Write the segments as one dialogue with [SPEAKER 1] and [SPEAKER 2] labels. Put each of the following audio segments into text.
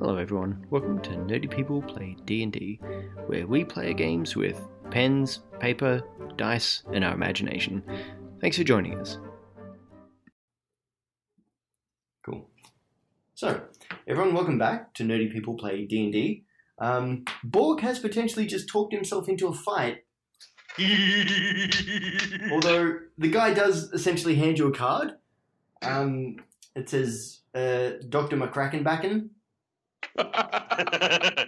[SPEAKER 1] Hello everyone, welcome to Nerdy People Play D&D, where we play games with pens, paper, dice, and our imagination. Thanks for joining us. Cool. So, everyone, welcome back to Nerdy People Play D&D. Um, Bork has potentially just talked himself into a fight, although the guy does essentially hand you a card. Um, it says uh, Dr. McCrackenbacken.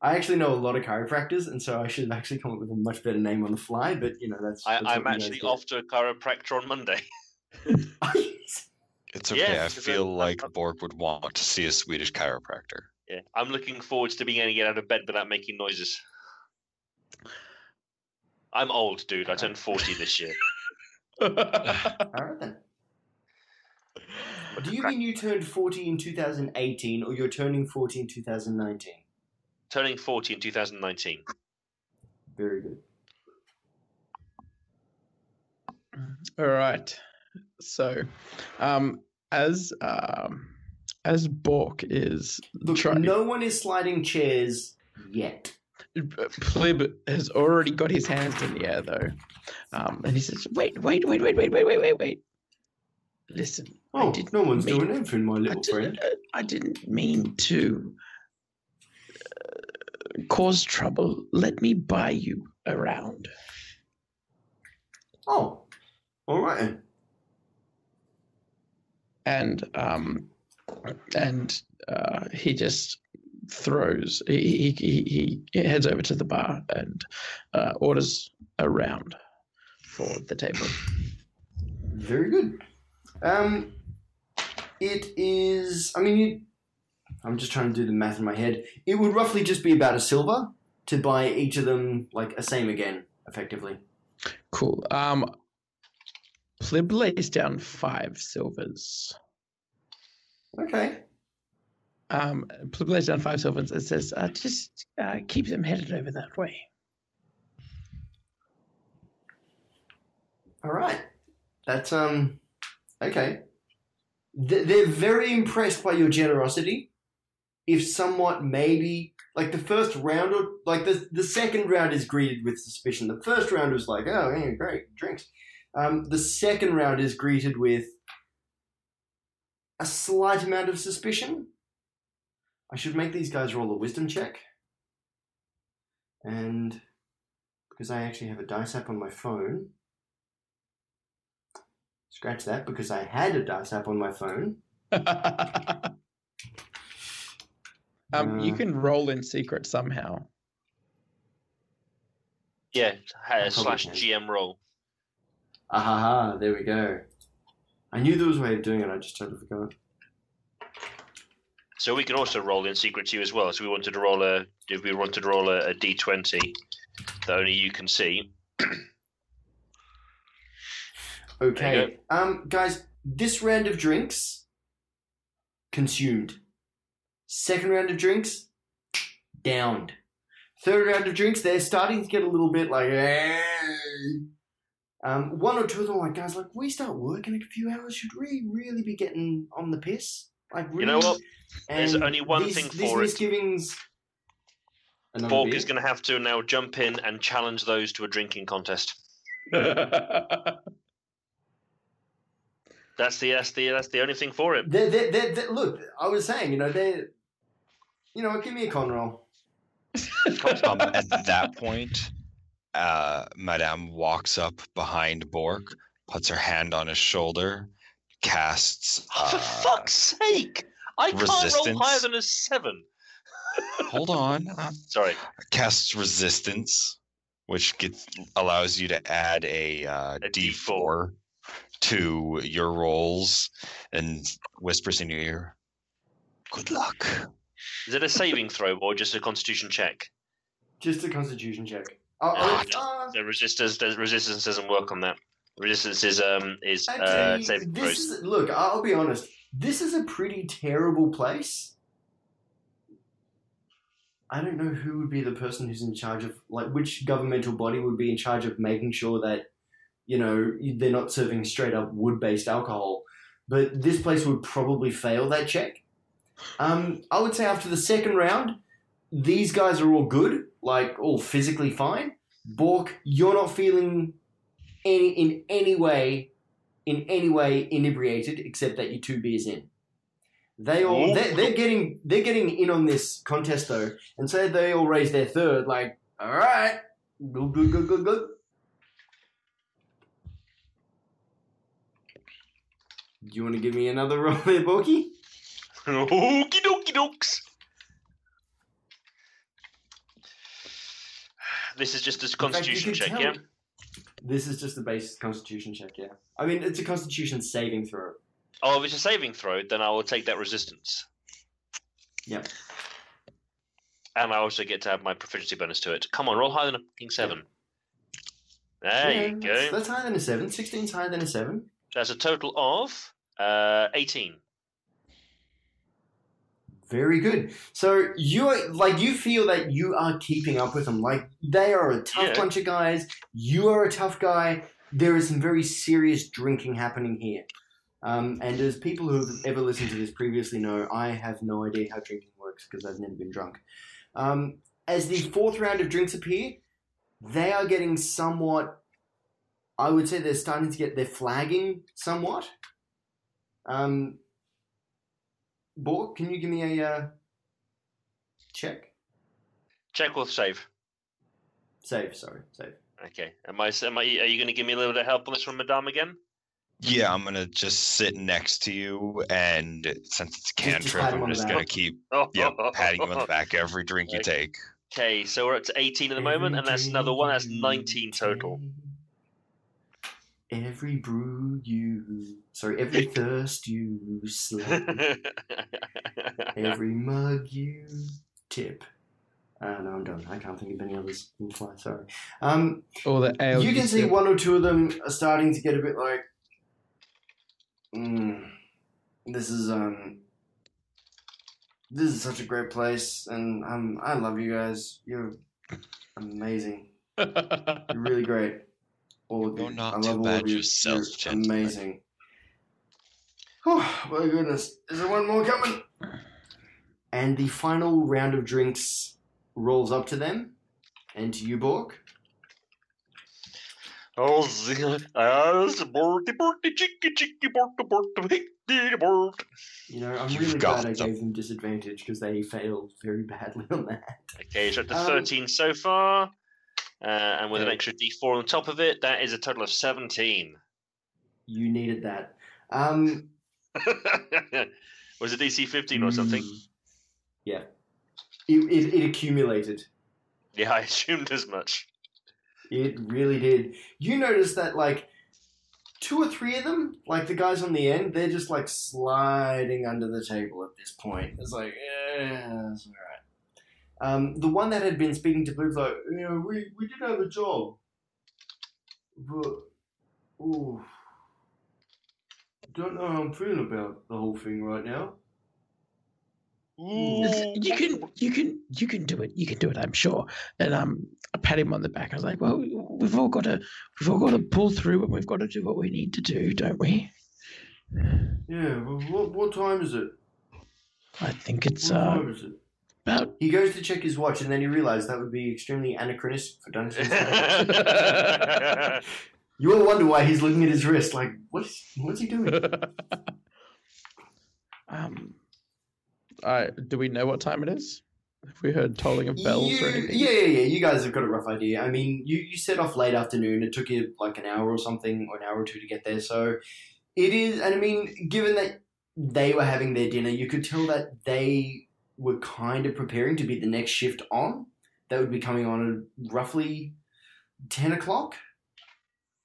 [SPEAKER 1] I actually know a lot of chiropractors, and so I should have actually come up with a much better name on the fly. But you know, that's.
[SPEAKER 2] I,
[SPEAKER 1] that's what
[SPEAKER 2] I'm actually off to a chiropractor on Monday.
[SPEAKER 3] It's okay.
[SPEAKER 2] Yes,
[SPEAKER 3] I
[SPEAKER 2] 'cause
[SPEAKER 3] feel
[SPEAKER 2] I'm-
[SPEAKER 3] like
[SPEAKER 2] I'm-
[SPEAKER 3] Bork would want to see a Swedish chiropractor.
[SPEAKER 2] Yeah, I'm looking forward to being able to get out of bed without making noises. I'm old, dude. I turned 40 this year.
[SPEAKER 1] All right then. Do you mean you turned forty in 2018, or you're turning 40 in 2019?
[SPEAKER 2] Turning 40 in 2019.
[SPEAKER 1] Very good.
[SPEAKER 4] All right. So, um, as um, as Bork is
[SPEAKER 1] Look,
[SPEAKER 4] trying,
[SPEAKER 1] no one is sliding chairs yet.
[SPEAKER 4] Plib has already got his hands in the air though, um, and he says, "Wait, wait, wait, wait, wait, wait, wait, wait, wait. Listen, I
[SPEAKER 1] Oh,
[SPEAKER 4] didn't
[SPEAKER 1] no one's
[SPEAKER 4] mean-
[SPEAKER 1] doing anything, my
[SPEAKER 4] I
[SPEAKER 1] little friend.
[SPEAKER 4] uh, I didn't mean to uh, cause trouble. Let me buy you around."
[SPEAKER 1] Oh, all right
[SPEAKER 4] and um, and uh, he just throws. He, he he he heads over to the bar and uh, orders a round for the table.
[SPEAKER 1] Very good. Um, it is. I mean, you, I'm just trying to do the math in my head. It would roughly just be about a silver to buy each of them like a same again, effectively.
[SPEAKER 4] Cool. Um, Plib lays down five silvers.
[SPEAKER 1] Okay.
[SPEAKER 4] Um, Plib lays down five silvers and says, uh, "Just uh, keep them headed over that way."
[SPEAKER 1] All right. That's um. Okay. Th- They're very impressed by your generosity. If somewhat maybe like the first round or like the the second round is greeted with suspicion. The first round was like, oh, great drinks. Um, the second round is greeted with a slight amount of suspicion. I should make these guys roll a wisdom check, and because I actually have a dice app on my phone. Scratch that because I had a dice app on my phone.
[SPEAKER 4] um, you
[SPEAKER 1] Uh,
[SPEAKER 4] can roll in secret somehow.
[SPEAKER 2] Yeah,
[SPEAKER 1] I
[SPEAKER 2] uh, slash
[SPEAKER 1] probably
[SPEAKER 2] GM roll.
[SPEAKER 1] Ah ha ha, there we go. I knew there was a way of doing it, I just totally forgot.
[SPEAKER 2] So we can also roll in secret to you as well. So we wanted to roll a. If we wanted to roll a, a d20 that only you can see. There you
[SPEAKER 1] Okay. Um guys, this round of drinks consumed. Second round of drinks downed. Third round of drinks, they're starting to get a little bit like "Eh." um, one or two of them are like, guys, like we start working a few hours. Should we really be getting on the piss? Like, really?
[SPEAKER 2] You know what? There's
[SPEAKER 1] And
[SPEAKER 2] only one
[SPEAKER 1] these,
[SPEAKER 2] thing
[SPEAKER 1] these
[SPEAKER 2] for it.
[SPEAKER 1] misgivings. Another
[SPEAKER 2] Bork is going to have to now jump in and challenge those to a drinking contest. That's the that's the that's the only thing for it.
[SPEAKER 1] They're, they're, they're, they're- look, I was saying, you know, they, you know, give me a con roll.
[SPEAKER 3] Um, at that point, uh, Madame walks up behind Bork, puts her hand on his shoulder, casts.
[SPEAKER 2] Oh, for
[SPEAKER 3] uh,
[SPEAKER 2] fuck's sake! I can't roll higher than a seven.
[SPEAKER 3] Hold on.
[SPEAKER 2] Sorry.
[SPEAKER 3] Casts resistance, which gets allows you to add a, uh,
[SPEAKER 2] A
[SPEAKER 3] D4 to your rolls, and whispers in your ear. Good luck.
[SPEAKER 2] Is it a saving throw or just a Constitution check?
[SPEAKER 1] Just a constitution check. Oh,
[SPEAKER 2] Ah,
[SPEAKER 1] oh, uh,
[SPEAKER 2] The resistance does, resistance doesn't work on that. Resistance is um is uh, saving
[SPEAKER 1] this
[SPEAKER 2] throws.
[SPEAKER 1] is, look, I'll be honest. This is a pretty terrible place. I don't know who would be the person who's in charge of, like, which governmental body would be in charge of making sure that, you know, they're not serving straight up wood based alcohol. but this place would probably fail that check. Um, I would say after the second round, these guys are all good, like all physically fine. Bork, you're not feeling any in any way, in any way inebriated, except that you're two beers in. They all they're, they're getting they're getting in on this contest though, and so they all raise their third. Like, all right, good, good, good, good, good. Do you want to give me another roll there, Borky?
[SPEAKER 2] Okie dokie dokes. This is just a constitution check, yeah?
[SPEAKER 1] This is just a base Constitution check, yeah. I mean, it's a Constitution saving throw.
[SPEAKER 2] Oh, if it's a saving throw, then I will take that resistance.
[SPEAKER 1] Yep.
[SPEAKER 2] And I also get to have my proficiency bonus to it. Come on, roll higher than a fucking seven. There
[SPEAKER 1] Yeah,
[SPEAKER 2] you go.
[SPEAKER 1] That's, that's higher than a seven. 16's higher than a seven.
[SPEAKER 2] That's a total of uh, 18.
[SPEAKER 1] Very good. So you are like you feel that you are keeping up with them. Like they are a tough
[SPEAKER 2] Yeah.
[SPEAKER 1] bunch of guys. You are a tough guy. There is some very serious drinking happening here. Um, and as people who have ever listened to this previously know, I have no idea how drinking works because I've never been drunk. Um, as the fourth round of drinks appear, they are getting somewhat. I would say they're starting to get they're flagging somewhat. Um, Bork, can you give me a uh, check?
[SPEAKER 2] Check with save.
[SPEAKER 1] Save, sorry, save.
[SPEAKER 2] Okay. Am I, am I, are you going to give me a little bit of help on this from Madame again?
[SPEAKER 3] Yeah, I'm gonna just sit next to you, and since it's a
[SPEAKER 1] Just- just
[SPEAKER 3] cantrip, I'm just gonna keep
[SPEAKER 2] Oh,
[SPEAKER 3] yeah patting you on the back every drink you take.
[SPEAKER 2] Okay, so we're up to 18 at the moment, and that's another one. That's 19 total.
[SPEAKER 1] Every brew you, sorry, every thirst you slay, every mug you tip. Uh, no, I'm done. I can't think of any others on the fly. Sorry. Um,
[SPEAKER 4] Or the ale.
[SPEAKER 1] you can see
[SPEAKER 4] sip.
[SPEAKER 1] one or two of them are starting to get a bit like, mm, this is um, this is such a great place, and um, I love you guys. You're amazing. You're really great. All of you.
[SPEAKER 3] You're not
[SPEAKER 1] I
[SPEAKER 3] too
[SPEAKER 1] all
[SPEAKER 3] bad
[SPEAKER 1] of you.
[SPEAKER 3] yourself,
[SPEAKER 1] You're
[SPEAKER 3] gentlemen.
[SPEAKER 1] amazing. Oh my goodness! Is there one more coming? And the final round of drinks rolls up to them and to you, Bork.
[SPEAKER 2] Oh, ah.
[SPEAKER 1] You know, I'm really
[SPEAKER 3] got
[SPEAKER 1] glad I gave them disadvantage because they failed very badly on that.
[SPEAKER 2] Okay, so up to
[SPEAKER 1] Um,
[SPEAKER 2] 13 so far. Uh, and with an extra d4 on top of it, that is a total of 17.
[SPEAKER 1] You needed that. Um,
[SPEAKER 2] Was it DC 15 or something?
[SPEAKER 1] mm, Yeah. It, it, it accumulated.
[SPEAKER 2] Yeah, I assumed as much.
[SPEAKER 1] It really did. You notice that like two or three of them, like the guys on the end, they're just like sliding under the table at this point. It's like, yeah, that's all right. Um, the one that had been speaking to Blue's like, you know, we, we did have a job, but ooh, don't know how I'm feeling about the whole thing right now.
[SPEAKER 4] You can, you can, you can do it. You can do it. I'm sure. And um, I pat him on the back. I was like, "Well, we've all got to, we've all got to pull through, and we've got to do what we need to do, don't we?"
[SPEAKER 1] Yeah, well, what what time is it?
[SPEAKER 4] I think it's
[SPEAKER 1] What
[SPEAKER 4] uh,
[SPEAKER 1] time is it?
[SPEAKER 4] About.
[SPEAKER 1] He goes to check his watch, and then he realizes that would be extremely anachronistic for Dungeons. and Dragons. you all wonder why he's looking at his wrist, like, what's what's he doing?
[SPEAKER 4] um, I do we know what time it is? Have we heard tolling of bells
[SPEAKER 1] you,
[SPEAKER 4] or anything?
[SPEAKER 1] yeah, yeah, yeah. You guys have got a rough idea. I mean, you you set off late afternoon. It took you like an hour or something, or an hour or two to get there. So it is, and I mean, given that they were having their dinner, you could tell that they were kind of preparing to be the next shift on. That would be coming on at roughly ten o'clock,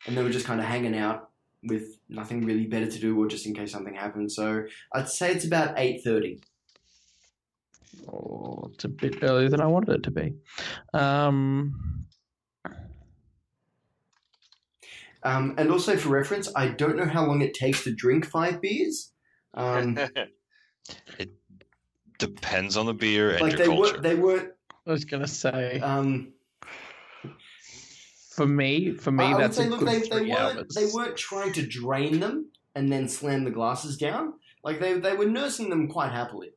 [SPEAKER 1] and they were just kind of hanging out with nothing really better to do, or just in case something happened. So I'd say it's about eight thirty.
[SPEAKER 4] Oh, it's a bit earlier than I wanted it to be. Um,
[SPEAKER 1] Um, and also for reference, I don't know how long it takes to drink five beers. Um,
[SPEAKER 3] Depends on the beer and
[SPEAKER 1] like
[SPEAKER 3] your
[SPEAKER 1] they
[SPEAKER 3] culture.
[SPEAKER 1] weren't, they weren't.
[SPEAKER 4] I was gonna say
[SPEAKER 1] Um,
[SPEAKER 4] for me, for me,
[SPEAKER 1] I, I would
[SPEAKER 4] that's
[SPEAKER 1] say,
[SPEAKER 4] a
[SPEAKER 1] look,
[SPEAKER 4] good
[SPEAKER 1] they, they
[SPEAKER 4] three
[SPEAKER 1] weren't. They weren't trying to drain them. and then slam the glasses down. Like they they were nursing them quite happily,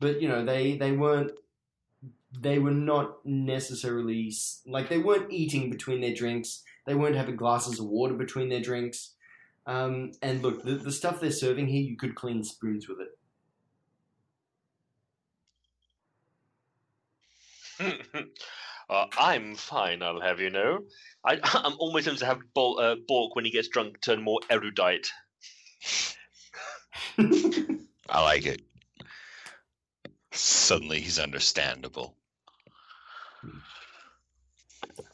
[SPEAKER 1] but you know they they weren't they were not necessarily like they weren't eating between their drinks. They weren't having glasses of water between their drinks. Um, and look, the, the stuff they're serving here, you could clean spoons with it.
[SPEAKER 2] uh, I'm fine, I'll have you know. I, I'm almost tempted to have Bol- uh, Bork when he gets drunk turn more erudite.
[SPEAKER 3] I like it. Suddenly he's understandable.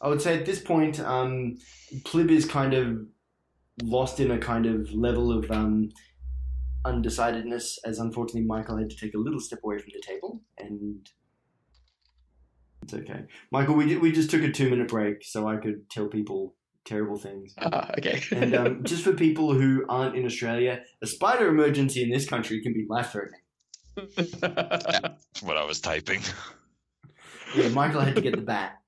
[SPEAKER 1] I would say at this point, um, Plib is kind of lost in a kind of level of um, undecidedness, as unfortunately Michael had to take a little step away from the table, and it's okay. Michael, we did, we just took a two minute break so I could tell people terrible things.
[SPEAKER 4] Ah, okay.
[SPEAKER 1] And um, just for people who aren't in Australia, a spider emergency in this country can be life threatening.
[SPEAKER 3] That's what I was typing.
[SPEAKER 1] Yeah, Michael had to get the bat.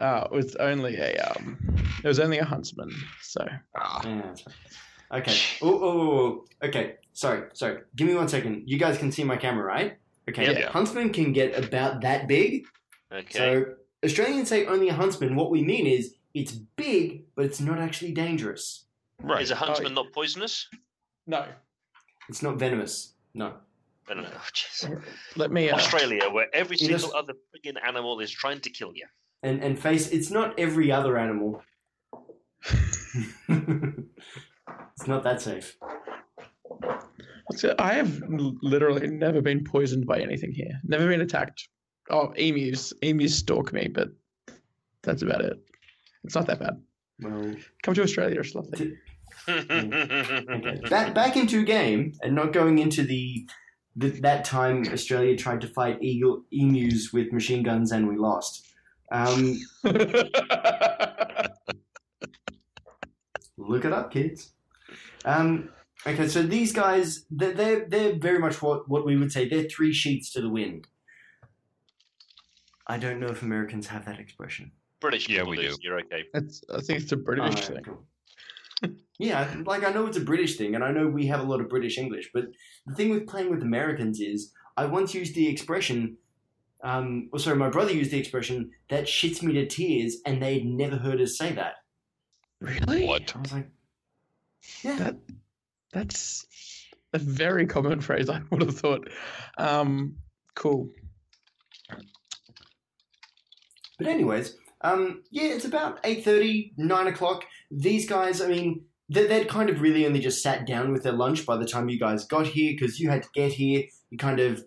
[SPEAKER 4] oh, it was only a um, it was only a huntsman. So
[SPEAKER 3] Ah,
[SPEAKER 1] Yeah, right. Okay. Oh, oh, oh, oh. okay. Sorry, sorry. Give me one second. You guys can see my camera, right? Okay.
[SPEAKER 3] Yeah.
[SPEAKER 1] Huntsman can get about that big.
[SPEAKER 2] Okay.
[SPEAKER 1] So Australians say only a huntsman. What we mean is it's big, but it's not actually dangerous.
[SPEAKER 3] right.
[SPEAKER 2] Is a huntsman not poisonous?
[SPEAKER 4] no.
[SPEAKER 1] It's not venomous. No.
[SPEAKER 2] I don't. Oh, jeez.
[SPEAKER 4] Let me. Uh,
[SPEAKER 2] Australia, where every single
[SPEAKER 1] just-
[SPEAKER 2] other friggin' animal is trying to kill you.
[SPEAKER 1] And and face, it's not every other animal. it's not that safe.
[SPEAKER 4] I have literally never been poisoned by anything here. Never been attacked. Oh, emus. Emus stalk me, but that's about it. It's not that bad.
[SPEAKER 1] Well,
[SPEAKER 4] Come to Australia, it's lovely.
[SPEAKER 1] okay. back back into game and not going into the, the that time Australia tried to fight eagle emus with machine guns and we lost. Um, look it up, kids. Um, okay, so these guys they're, they're they're very much what what we would say they're three sheets to the wind. I don't know if Americans have that expression.
[SPEAKER 2] British
[SPEAKER 3] Yeah, we
[SPEAKER 2] do.
[SPEAKER 3] do.
[SPEAKER 2] You're okay.
[SPEAKER 4] It's, I think it's a British
[SPEAKER 1] Alright,
[SPEAKER 4] thing.
[SPEAKER 1] cool. yeah, like I know it's a British thing, and I know we have a lot of British English, but the thing with playing with Americans is I once used the expression, um, or sorry, my brother used the expression that shits me to tears, and they'd never heard us say that.
[SPEAKER 4] Really?
[SPEAKER 3] What?
[SPEAKER 1] I was like, yeah,
[SPEAKER 4] That that's a very common phrase. I would have thought. Um, cool.
[SPEAKER 1] But anyways, um, yeah, it's about 8.30, 9 o'clock. These guys, I mean, they, they'd kind of really only just sat down with their lunch by the time you guys got here because you had to get here. You kind of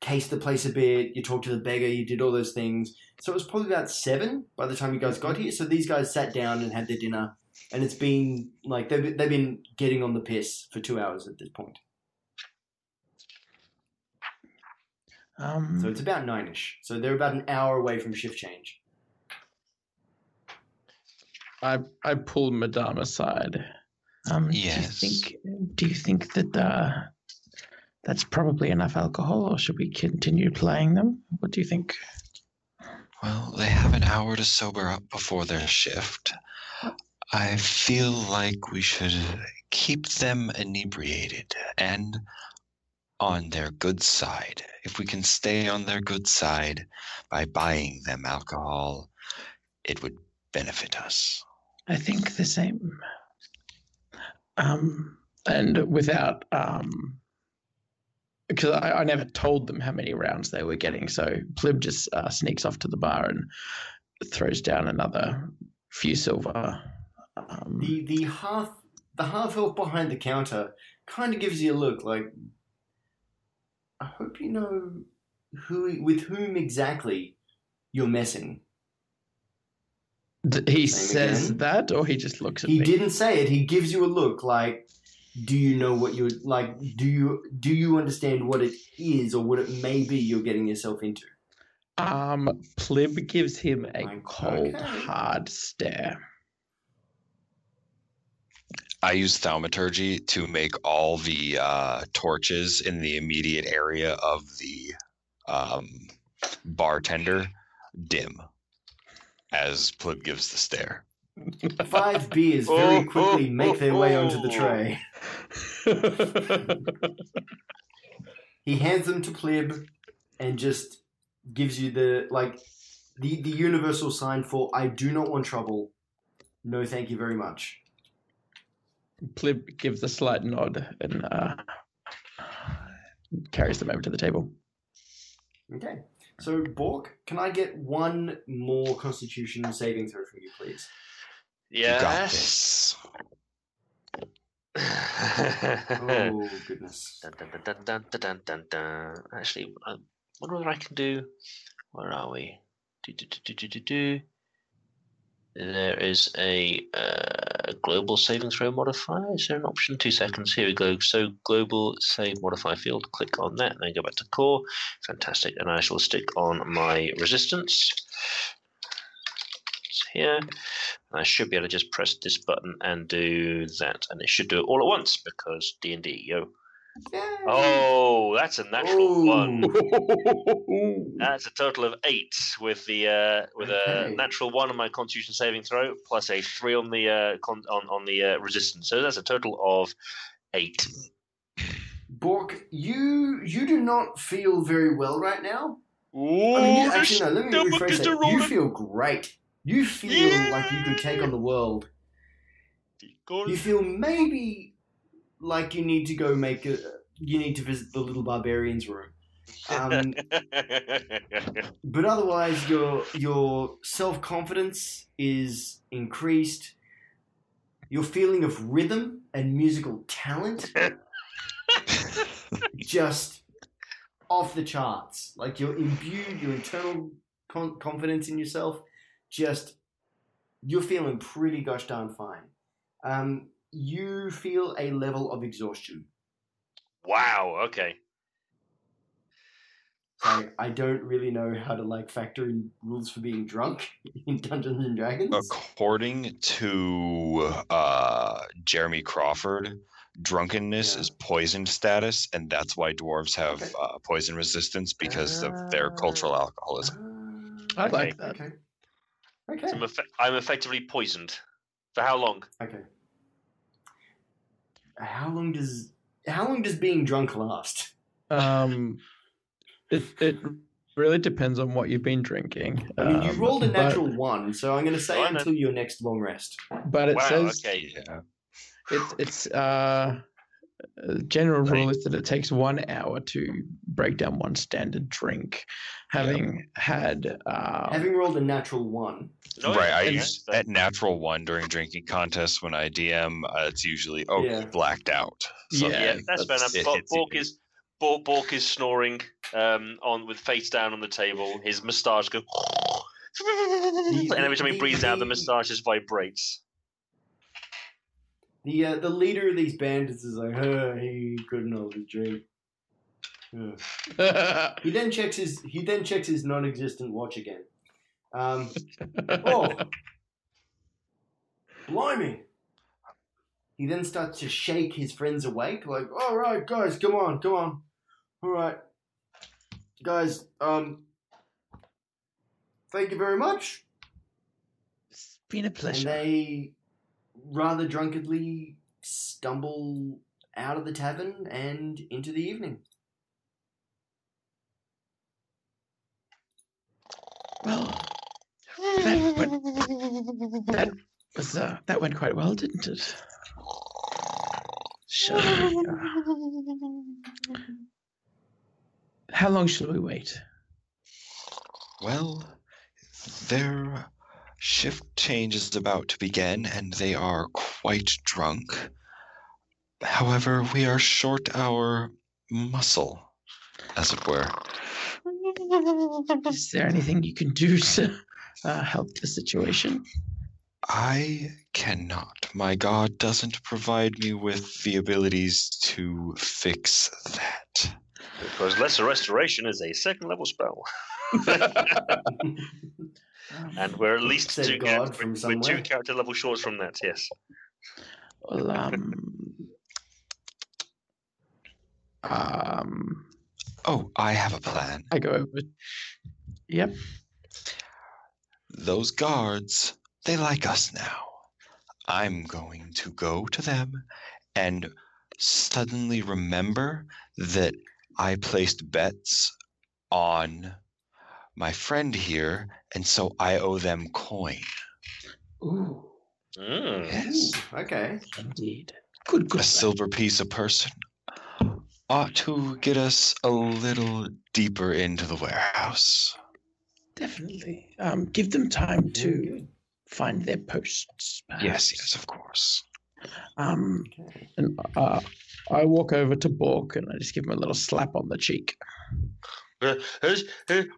[SPEAKER 1] cased the place a bit. You talked to the beggar. You did all those things. So it was probably about 7 by the time you guys got here. So these guys sat down and had their dinner. And it's been, like, they've, they've been getting on the piss for two hours at this point.
[SPEAKER 4] Um,
[SPEAKER 1] So it's about 9ish. So they're about an hour away from shift change.
[SPEAKER 4] I I pulled Madame aside. Um,
[SPEAKER 3] Yes.
[SPEAKER 4] Do you think? Do you think that uh, that's probably enough alcohol, or should we continue playing them? What do you think?
[SPEAKER 3] Well, they have an hour to sober up before their shift. I feel like we should keep them inebriated and on their good side. If we can stay on their good side by buying them alcohol, it would benefit us.
[SPEAKER 4] I think the same. Um, and without um, because I, I never told them how many rounds they were getting, so Plib just uh, sneaks off to the bar and throws down another few silver. Um,
[SPEAKER 1] The the half the half elf behind the counter kind of gives you a look like I hope you know who with whom exactly you're messing.
[SPEAKER 4] d- he says
[SPEAKER 1] again.
[SPEAKER 4] that, or he just looks at
[SPEAKER 1] He
[SPEAKER 4] me.
[SPEAKER 1] He didn't say it. He gives you a look like do you know what you're like do you do you understand what it is or what it may be you're getting yourself into?
[SPEAKER 4] Um, Plib gives him a
[SPEAKER 1] Like,
[SPEAKER 4] cold,
[SPEAKER 1] okay.
[SPEAKER 4] hard stare.
[SPEAKER 3] I use thaumaturgy to make all the uh, torches in the immediate area of the um, bartender dim as Plib gives the stare.
[SPEAKER 1] Five beers very
[SPEAKER 2] Oh,
[SPEAKER 1] quickly
[SPEAKER 2] oh,
[SPEAKER 1] make their way onto the
[SPEAKER 2] oh.
[SPEAKER 1] tray. He hands them to Plib and just gives you the like the the universal sign for I do not want trouble. No, thank you very much.
[SPEAKER 4] Plib gives a slight nod and uh, carries them over to the table.
[SPEAKER 1] Okay. So Bork, can I get one more Constitution saving throw from you, please?
[SPEAKER 2] Yes.
[SPEAKER 1] Oh goodness.
[SPEAKER 2] Dun, dun, dun, dun, dun, dun, dun, dun. Actually, I wonder whether I can do. Where are we? Do, do, do, do, do, do, do. There is a uh, global saving throw modifier. Is there an option? Two seconds. Here we go. So global save modify field. Click on that, and then go back to core. Fantastic. And I shall stick on my resistance. It's here. I should be able to just press this button and do that, and it should do it all at once because D and D. Yo.
[SPEAKER 1] Yay.
[SPEAKER 2] Oh, that's a natural
[SPEAKER 1] Ooh.
[SPEAKER 2] one. That's a total of eight with the uh, with
[SPEAKER 1] Okay.
[SPEAKER 2] a natural one on my Constitution saving throw plus a three on the uh, con- on on the uh, resistance. So that's a total of eight.
[SPEAKER 1] Bork, you you do not feel very well right now.
[SPEAKER 2] Ooh,
[SPEAKER 1] I mean, you, actually, no. Let me rephrase that. You feel great. You feel like you could take on the world. You feel maybe like you need to go make a. You need to visit the little barbarian's room. Um, but otherwise, your your self confidence is increased. Your feeling of rhythm and musical talent just off the charts. Like you're imbued, your internal con- confidence in yourself, just you're feeling pretty gosh darn fine. Um, you feel a level of exhaustion.
[SPEAKER 2] wow. Okay.
[SPEAKER 1] So I don't really know how to like factor in rules for being drunk in Dungeons and Dragons.
[SPEAKER 3] According to uh, Jeremy Crawford, drunkenness
[SPEAKER 1] Yeah.
[SPEAKER 3] is poisoned status, and that's why dwarves have
[SPEAKER 1] Okay.
[SPEAKER 3] uh, poison resistance because of their cultural alcoholism.
[SPEAKER 1] Ah,
[SPEAKER 4] I
[SPEAKER 2] Okay.
[SPEAKER 4] like that.
[SPEAKER 1] okay.
[SPEAKER 2] So
[SPEAKER 1] Okay.
[SPEAKER 2] I'm, effe- I'm effectively poisoned. For how long?
[SPEAKER 1] Okay. How long does how long does being drunk last?
[SPEAKER 4] Um, it it really depends on what you've been drinking.
[SPEAKER 1] I mean, you
[SPEAKER 4] Um,
[SPEAKER 1] rolled a
[SPEAKER 4] but-
[SPEAKER 1] natural one, so I'm going to say
[SPEAKER 2] I know.
[SPEAKER 1] until your next long rest.
[SPEAKER 4] But, it
[SPEAKER 2] wow.
[SPEAKER 4] says
[SPEAKER 2] okay.
[SPEAKER 3] Yeah.
[SPEAKER 4] it's it's uh, uh, general rule is that it takes one hour to break down one standard drink. Having had uh,
[SPEAKER 1] Having rolled a natural one,
[SPEAKER 2] No,
[SPEAKER 3] right. I
[SPEAKER 2] okay,
[SPEAKER 3] use
[SPEAKER 2] but-
[SPEAKER 3] at natural one during drinking contests when I DM. Uh, it's usually oh
[SPEAKER 1] Yeah.
[SPEAKER 3] blacked out. So
[SPEAKER 4] Yeah,
[SPEAKER 2] yeah, that's fair enough.
[SPEAKER 3] it
[SPEAKER 2] Bo-
[SPEAKER 3] hits you.
[SPEAKER 2] Bork is Bork, Bork is snoring um, on with face down on the table. His moustache goes, and every time he breathes out, the
[SPEAKER 1] the-
[SPEAKER 2] moustache just vibrates.
[SPEAKER 1] The uh, the leader of these bandits is like, "Huh, he couldn't hold his drink." Huh. He then checks his he then checks his non-existent watch again. Um, oh, blimey! He then starts to shake his friends awake, like, "All right, guys, come on, come on, all right, guys. Um, thank you very much."
[SPEAKER 4] it's been a
[SPEAKER 1] And
[SPEAKER 4] pleasure.
[SPEAKER 1] they rather drunkenly stumble out of the tavern and into the evening.
[SPEAKER 4] Well, that went, that was uh, that went quite well, didn't it? Shall we, uh, how long shall we wait?
[SPEAKER 3] Well, their shift change is about to begin, and they are quite drunk. However, we are short our muscle, as it were.
[SPEAKER 4] Is there anything you can do to uh, help the situation?
[SPEAKER 3] I cannot. My god doesn't provide me with the abilities to fix that.
[SPEAKER 2] Because Lesser Restoration is a second level spell. and we're at least
[SPEAKER 1] Said
[SPEAKER 2] two,
[SPEAKER 1] God
[SPEAKER 2] character,
[SPEAKER 1] from
[SPEAKER 2] we're two character level shorts from that, yes.
[SPEAKER 4] Well, um, um,
[SPEAKER 3] Oh, I have a plan.
[SPEAKER 4] I go over. Yep.
[SPEAKER 3] Those guards, they like us now. I'm going to go to them and suddenly remember that I placed bets on my friend here, and so I owe them coin.
[SPEAKER 4] Ooh,
[SPEAKER 2] Mm.
[SPEAKER 3] Yes.
[SPEAKER 1] Ooh, okay.
[SPEAKER 4] indeed. Good, good.
[SPEAKER 3] a silver piece a person ought to get us a little deeper into the warehouse.
[SPEAKER 4] Definitely. Um, give them time to find their posts.
[SPEAKER 3] Yes, yes, of course.
[SPEAKER 4] Um,
[SPEAKER 1] Okay.
[SPEAKER 4] and uh, I walk over to Bork and I just give him a little slap on the cheek.
[SPEAKER 2] Who's- the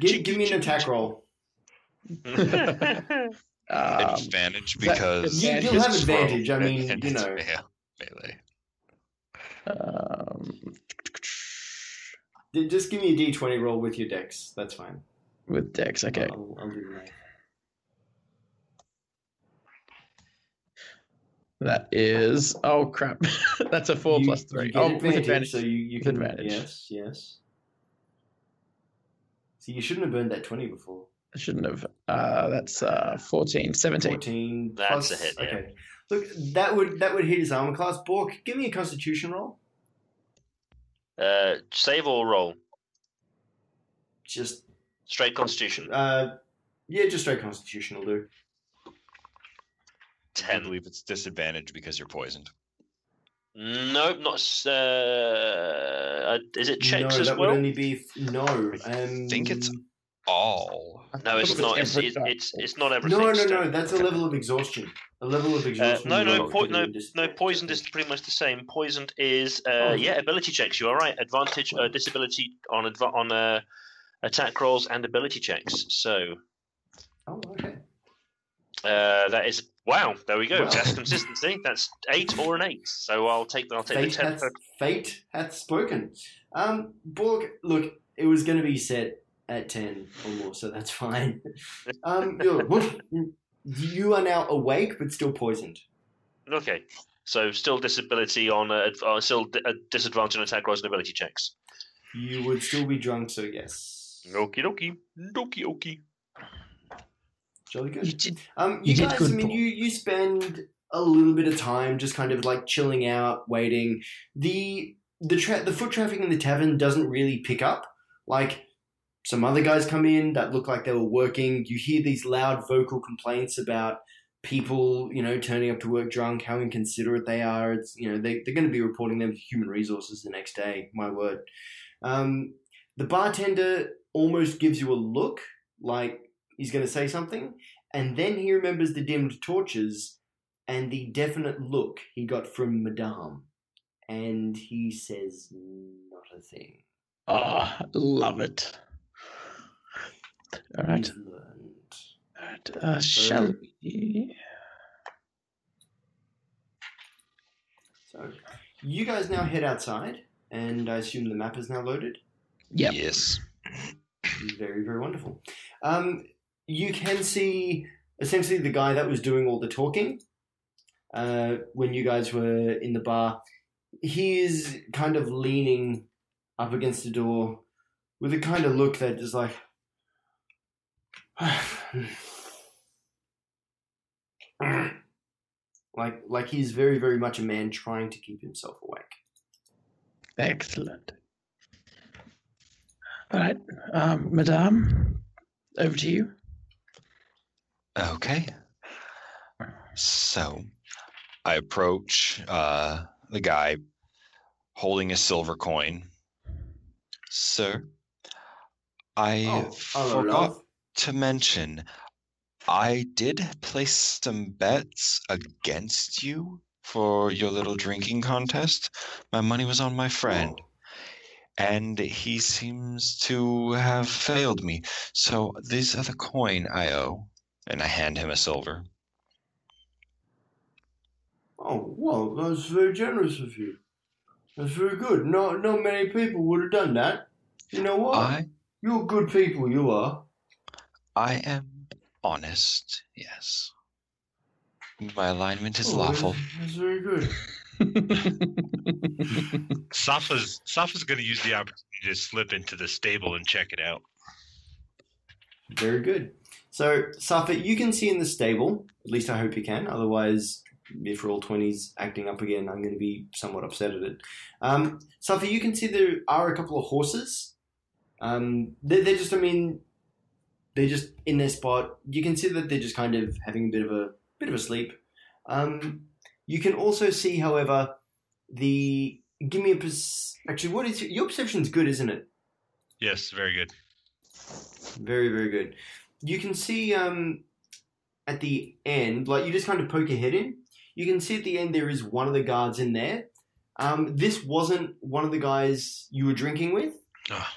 [SPEAKER 1] Give, give me an attack roll.
[SPEAKER 4] Um,
[SPEAKER 3] advantage
[SPEAKER 4] that-
[SPEAKER 3] because
[SPEAKER 1] You,
[SPEAKER 4] Yeah,
[SPEAKER 1] you'll have advantage. I mean,
[SPEAKER 3] and
[SPEAKER 1] you know.
[SPEAKER 3] melee- melee.
[SPEAKER 4] um,
[SPEAKER 1] Just give me a d20 roll with your dex. That's fine.
[SPEAKER 4] with Dex, okay.
[SPEAKER 1] I'll, I'll do the.
[SPEAKER 4] That is oh crap. That's a four
[SPEAKER 1] You-
[SPEAKER 4] plus
[SPEAKER 1] you
[SPEAKER 4] three.
[SPEAKER 1] get
[SPEAKER 4] Oh, with advantage.
[SPEAKER 1] So you, you
[SPEAKER 4] With
[SPEAKER 1] can
[SPEAKER 4] advantage.
[SPEAKER 1] Yes, yes. See, you shouldn't have burned that 20 before.
[SPEAKER 4] I shouldn't have. Uh, that's uh, 14, 17.
[SPEAKER 1] 14
[SPEAKER 2] That's
[SPEAKER 1] plus,
[SPEAKER 2] a hit, yeah.
[SPEAKER 1] Okay. Look, that would that would hit his armor class. Bork, give me a constitution roll.
[SPEAKER 2] uh, save or roll?
[SPEAKER 1] Just
[SPEAKER 2] Straight constitution.
[SPEAKER 1] uh yeah, just straight constitution will do.
[SPEAKER 3] I
[SPEAKER 2] Ten.
[SPEAKER 3] believe it's disadvantage because you're poisoned.
[SPEAKER 2] Nope, not. Uh, uh, is it checks
[SPEAKER 1] no,
[SPEAKER 2] as
[SPEAKER 1] that
[SPEAKER 2] well?
[SPEAKER 1] would only be f- no.
[SPEAKER 3] I
[SPEAKER 1] Um,
[SPEAKER 3] think it's- All.
[SPEAKER 2] No, it's
[SPEAKER 4] It's
[SPEAKER 2] not. It's,
[SPEAKER 4] every
[SPEAKER 2] it's it's not everything.
[SPEAKER 1] no, no,
[SPEAKER 2] Stone.
[SPEAKER 1] no. That's a level of exhaustion. A level of
[SPEAKER 2] Uh,
[SPEAKER 1] exhaustion.
[SPEAKER 2] no, no, po- no, no. Poisoned is pretty much the same. Poisoned is, uh,
[SPEAKER 1] Oh.
[SPEAKER 2] yeah, ability checks. You are right. Advantage, uh, disability on adva- on uh, attack rolls and ability checks. So
[SPEAKER 1] Oh, okay.
[SPEAKER 2] uh, that is wow. There we go.
[SPEAKER 1] Wow.
[SPEAKER 2] That's consistency. That's eight or an eight. So I'll take I'll take
[SPEAKER 1] Fate
[SPEAKER 2] the ten.
[SPEAKER 1] hath, fate hath spoken. Um, Bork, look, it was going to be set at 10 or more, so that's fine. Um, you're, now awake, but still poisoned.
[SPEAKER 2] Okay. So still disability on uh, uh, still uh, disadvantage on attack rolls and ability checks.
[SPEAKER 1] You would still be drunk, so yes.
[SPEAKER 2] Okie dokie. Dokie okie.
[SPEAKER 1] Jolly
[SPEAKER 4] You
[SPEAKER 1] good.
[SPEAKER 4] did.
[SPEAKER 1] Um,
[SPEAKER 4] you
[SPEAKER 1] you, guys, I mean, you, you spend a little bit of time just kind of like chilling out, waiting. The the tra- the foot traffic in the tavern doesn't really pick up. Like some other guys come in that look like they were working. You hear these loud vocal complaints about people, you know, turning up to work drunk, how inconsiderate they are. It's you know they they're going to be reporting them to human resources the next day. My word. Um, the bartender almost gives you a look like he's going to say something, and then he remembers the dimmed torches and the definite look he got from Madame, and he says not a thing.
[SPEAKER 4] Oh, love it. All right.
[SPEAKER 1] Learned.
[SPEAKER 4] All right. Uh, shall we?
[SPEAKER 1] So, you guys now head outside, and I assume the map is now loaded.
[SPEAKER 4] Yep.
[SPEAKER 3] Yes.
[SPEAKER 1] Very, very wonderful. Um, you can see essentially the guy that was doing all the talking uh, when you guys were in the bar. He is kind of leaning up against the door with a kind of look that is like. like like he's very very much a man trying to keep himself awake
[SPEAKER 4] Excellent. All right, um, Madame, over to you.
[SPEAKER 3] Okay. So I approach uh, the guy holding a silver coin. Sir, I
[SPEAKER 1] oh
[SPEAKER 3] forgot
[SPEAKER 1] love
[SPEAKER 3] to mention I did place some bets against you for your little drinking contest. My money was on my friend, and he seems to have failed me. So these are the coin I owe. And I hand him a silver.
[SPEAKER 1] Oh, well, that's very generous of you. That's very good. Not, not many people would have done that. You know what?
[SPEAKER 3] I
[SPEAKER 1] You're good people, you are.
[SPEAKER 3] I am honest, yes. My alignment is
[SPEAKER 1] Oh,
[SPEAKER 3] lawful.
[SPEAKER 1] That's, that's very good.
[SPEAKER 5] Safa's Safa's going to use the opportunity to slip into the stable and check it out.
[SPEAKER 1] Very good. So, Safa, you can see in the stable. At least I hope you can. Otherwise, if Roll20's acting up again, I'm going to be somewhat upset at it. Um, you can see there are a couple of horses. Um, they're, they're just, I mean, they're just in their spot. You can see that they're just kind of having a bit of a bit of a sleep. Um, you can also see, however, the give me a pers- actually what is your, your perception's good, isn't it?
[SPEAKER 5] Yes, very good.
[SPEAKER 1] Very, very good. You can see um, at the end, like you just kind of poke your head in. You can see at the end there is one of the guards in there. Um, this wasn't one of the guys you were drinking with,
[SPEAKER 5] Ah,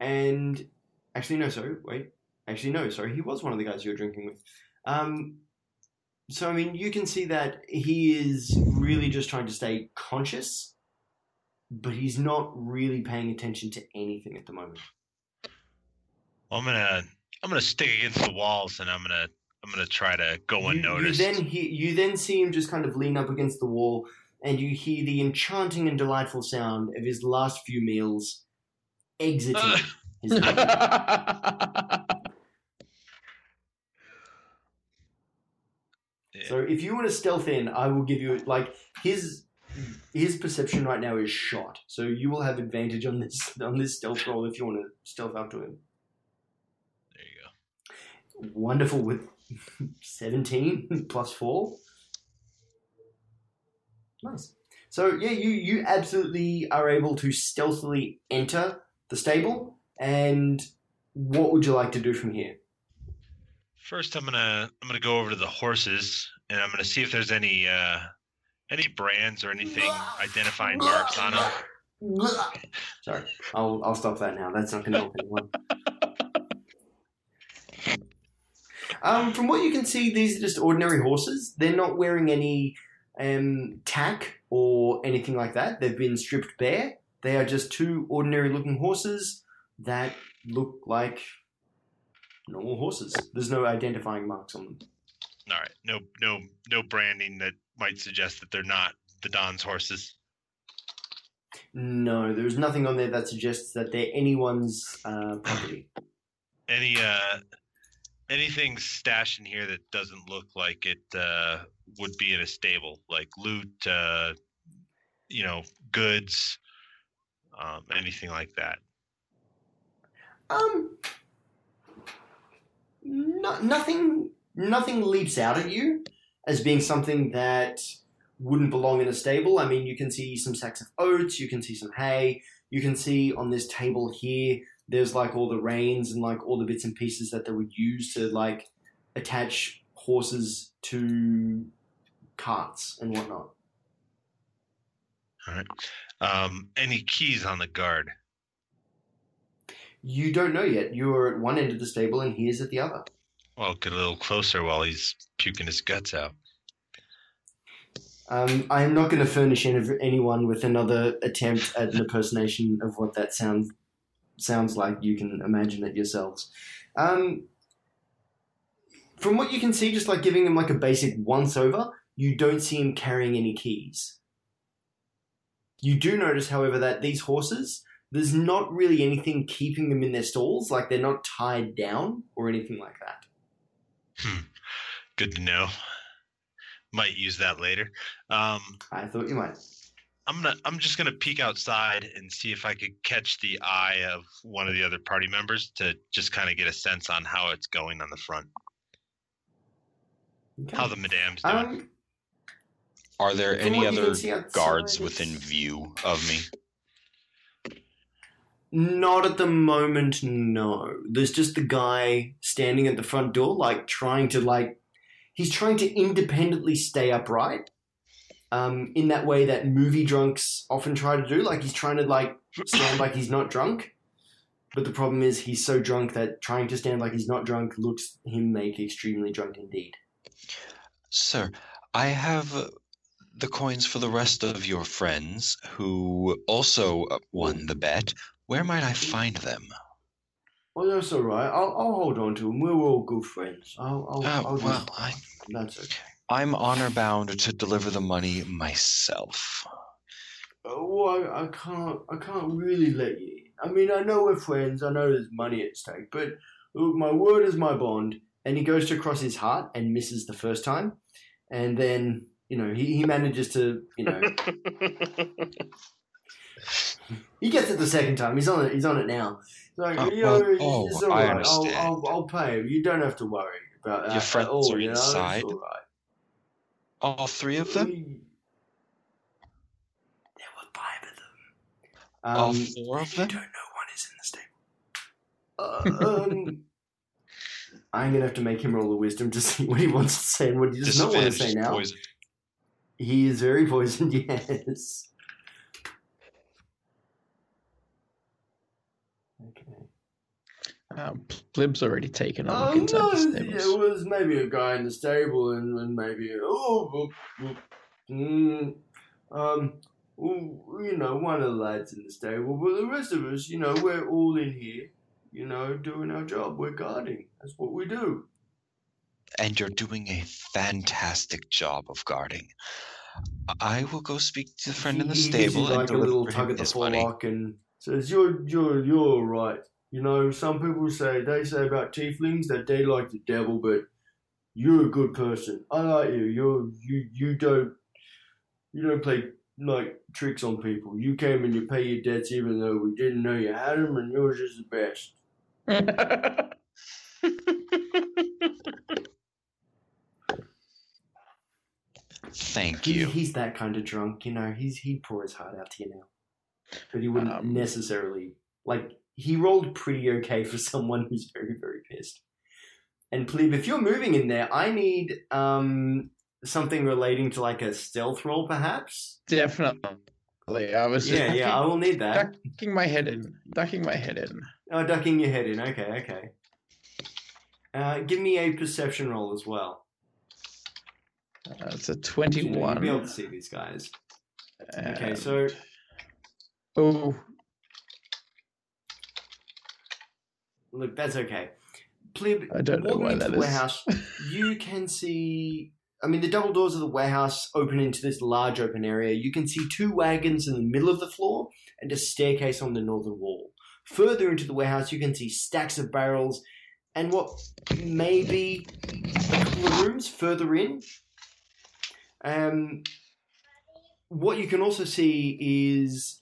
[SPEAKER 1] and actually no, sorry, wait, actually no, sorry, he was one of the guys you were drinking with. Um, so I mean, you can see that he is really just trying to stay conscious, but he's not really paying attention to anything at the moment.
[SPEAKER 5] Well, I'm gonna I'm gonna stick against the walls and I'm gonna I'm gonna try to go unnoticed.
[SPEAKER 1] You, then he, you then see him just kind of lean up against the wall, and you hear the enchanting and delightful sound of his last few meals exiting
[SPEAKER 5] Ugh.
[SPEAKER 1] his body.
[SPEAKER 5] Yeah.
[SPEAKER 1] So if you want to stealth in, I will give you like his his perception right now is shot. So you will have advantage on this on this stealth roll if you want to stealth up to him.
[SPEAKER 5] There you go.
[SPEAKER 1] Wonderful with seventeen plus four. Nice. So yeah, you you absolutely are able to stealthily enter the stable. And what would you like to do from here?
[SPEAKER 5] First, I'm gonna I'm gonna go over to the horses and I'm gonna see if there's any uh, any brands or anything identifying marks on them.
[SPEAKER 1] Sorry, I'll I'll stop that now. That's not to help anyone. Um, from what you can see, these are just ordinary horses. They're not wearing any um, tack or anything like that. They've been stripped bare. They are just two ordinary-looking horses that look like normal horses. There's no identifying marks on them.
[SPEAKER 5] All right, no no no branding that might suggest that they're not the Don's horses.
[SPEAKER 1] No, there's nothing on there that suggests that they're anyone's uh, property.
[SPEAKER 5] Any uh anything stashed in here that doesn't look like it uh would be in a stable, like loot, uh you know, goods, um, anything like that.
[SPEAKER 1] Um, no, nothing, nothing leaps out at you as being something that wouldn't belong in a stable. I mean, you can see some sacks of oats, you can see some hay, you can see on this table here. There's like all the reins and like all the bits and pieces that they would use to like attach horses to carts and whatnot.
[SPEAKER 5] All right. Um, any keys on the guard?
[SPEAKER 1] You don't know yet. You're at one end of the stable and he is at the other.
[SPEAKER 5] Well, get a little closer while he's puking his guts out.
[SPEAKER 1] Um, I am not going to furnish any, anyone with another attempt at an impersonation of what that sounds sounds like. You can imagine it yourselves. Um, from what you can see, just like giving him like a basic once over, you don't see him carrying any keys. You do notice, however, that these horses, there's not really anything keeping them in their stalls. Like they're not tied down or anything like that. Hmm.
[SPEAKER 5] Good to know. Might use that later. Um,
[SPEAKER 1] I thought you might.
[SPEAKER 5] I'm gonna I'm just gonna peek outside and see if I could catch the eye of one of the other party members to just kind of get a sense on how it's going on the front.
[SPEAKER 1] Okay.
[SPEAKER 5] How the madame's doing.
[SPEAKER 1] um,
[SPEAKER 3] Are there any
[SPEAKER 1] what you can
[SPEAKER 3] other guards within view of me?
[SPEAKER 1] Not at the moment, no. There's just the guy standing at the front door, like trying to like he's trying to independently stay upright. Um, in that way that movie drunks often try to do. Like he's trying to like stand like he's not drunk. But the problem is he's so drunk that trying to stand like he's not drunk looks him make extremely drunk indeed.
[SPEAKER 3] Sir, I have the coins for the rest of your friends who also won the bet. Where might I find them?
[SPEAKER 1] Well, that's all right. I'll, I'll hold on to them. We're all good friends. I'll, I'll,
[SPEAKER 3] Uh,
[SPEAKER 1] I'll
[SPEAKER 3] well, I,
[SPEAKER 1] that's okay.
[SPEAKER 3] I'm honor bound to deliver the money myself.
[SPEAKER 1] Oh, I, I can't. I can't really let you. in. I mean, I know we're friends. I know there's money at stake, but Look, my word is my bond. And he goes to cross his heart and misses the first time. And then, you know, he, he manages to, you know, he gets it the second time. He's on it. He's on it now. Like, uh,
[SPEAKER 3] Oh,
[SPEAKER 1] you
[SPEAKER 3] well, oh,
[SPEAKER 1] it's all
[SPEAKER 3] I
[SPEAKER 1] right. I'll,
[SPEAKER 3] understand.
[SPEAKER 1] I'll, I'll pay. You don't have to worry about that.
[SPEAKER 3] Your friends
[SPEAKER 1] at all,
[SPEAKER 3] are
[SPEAKER 1] you know? All.
[SPEAKER 3] All three of them?
[SPEAKER 1] There were five of them.
[SPEAKER 3] All
[SPEAKER 1] Um,
[SPEAKER 3] four of
[SPEAKER 1] you
[SPEAKER 3] them?
[SPEAKER 1] don't know one is in the stable. Uh, um, I'm gonna have to make him roll a wisdom to see what he wants to say and what he does not want to say now.
[SPEAKER 3] poison.
[SPEAKER 1] He is very poisoned. Yes.
[SPEAKER 4] Um, Plib's already taken a look inside
[SPEAKER 1] no!
[SPEAKER 4] the
[SPEAKER 1] It was maybe a guy in the stable, and, and maybe oh, oh, oh, mm, um, you know, one of the lads in the stable, but the rest of us, you know, we're all in here, you know, doing our job. We're guarding. That's what we do.
[SPEAKER 3] And you're doing a fantastic job of guarding. I will go speak to the friend in the
[SPEAKER 1] He- he gives you,
[SPEAKER 3] stable and
[SPEAKER 1] like a little
[SPEAKER 3] deliver
[SPEAKER 1] tug at the
[SPEAKER 3] money.
[SPEAKER 1] forelock and says, "You're you're you're all right." You know, some people say they say about tieflings that they like the devil, but you're a good person. I like you. You're you you don't you don't play like tricks on people. You came and you pay your debts even though we didn't know you had them, and yours is the best.
[SPEAKER 3] Thank
[SPEAKER 1] He,
[SPEAKER 3] you.
[SPEAKER 1] he's that kind of drunk, you know. He's he'd pour his heart out to you now, but he wouldn't
[SPEAKER 4] Um,
[SPEAKER 1] necessarily like. He rolled pretty okay for someone who's very very pissed. And Plib, if you're moving in there, I need um something relating to like a stealth roll, perhaps.
[SPEAKER 4] Definitely. I was just
[SPEAKER 1] Yeah, yeah, I will need that.
[SPEAKER 4] ducking my head in. Ducking my head in.
[SPEAKER 1] Oh, ducking your head in. Okay, okay. Uh, give me a perception roll as well.
[SPEAKER 4] Uh, it's a
[SPEAKER 1] know, You'll be able to see these guys. Okay, so
[SPEAKER 4] Oh,
[SPEAKER 1] look, that's okay.
[SPEAKER 4] I don't know why
[SPEAKER 1] into
[SPEAKER 4] that
[SPEAKER 1] the
[SPEAKER 4] is.
[SPEAKER 1] warehouse, you can see. I mean, the double doors of the warehouse open into this large open area. You can see two wagons in the middle of the floor and a staircase on the northern wall. Further into the warehouse, you can see stacks of barrels and what may be a couple of rooms further in. Um, what you can also see is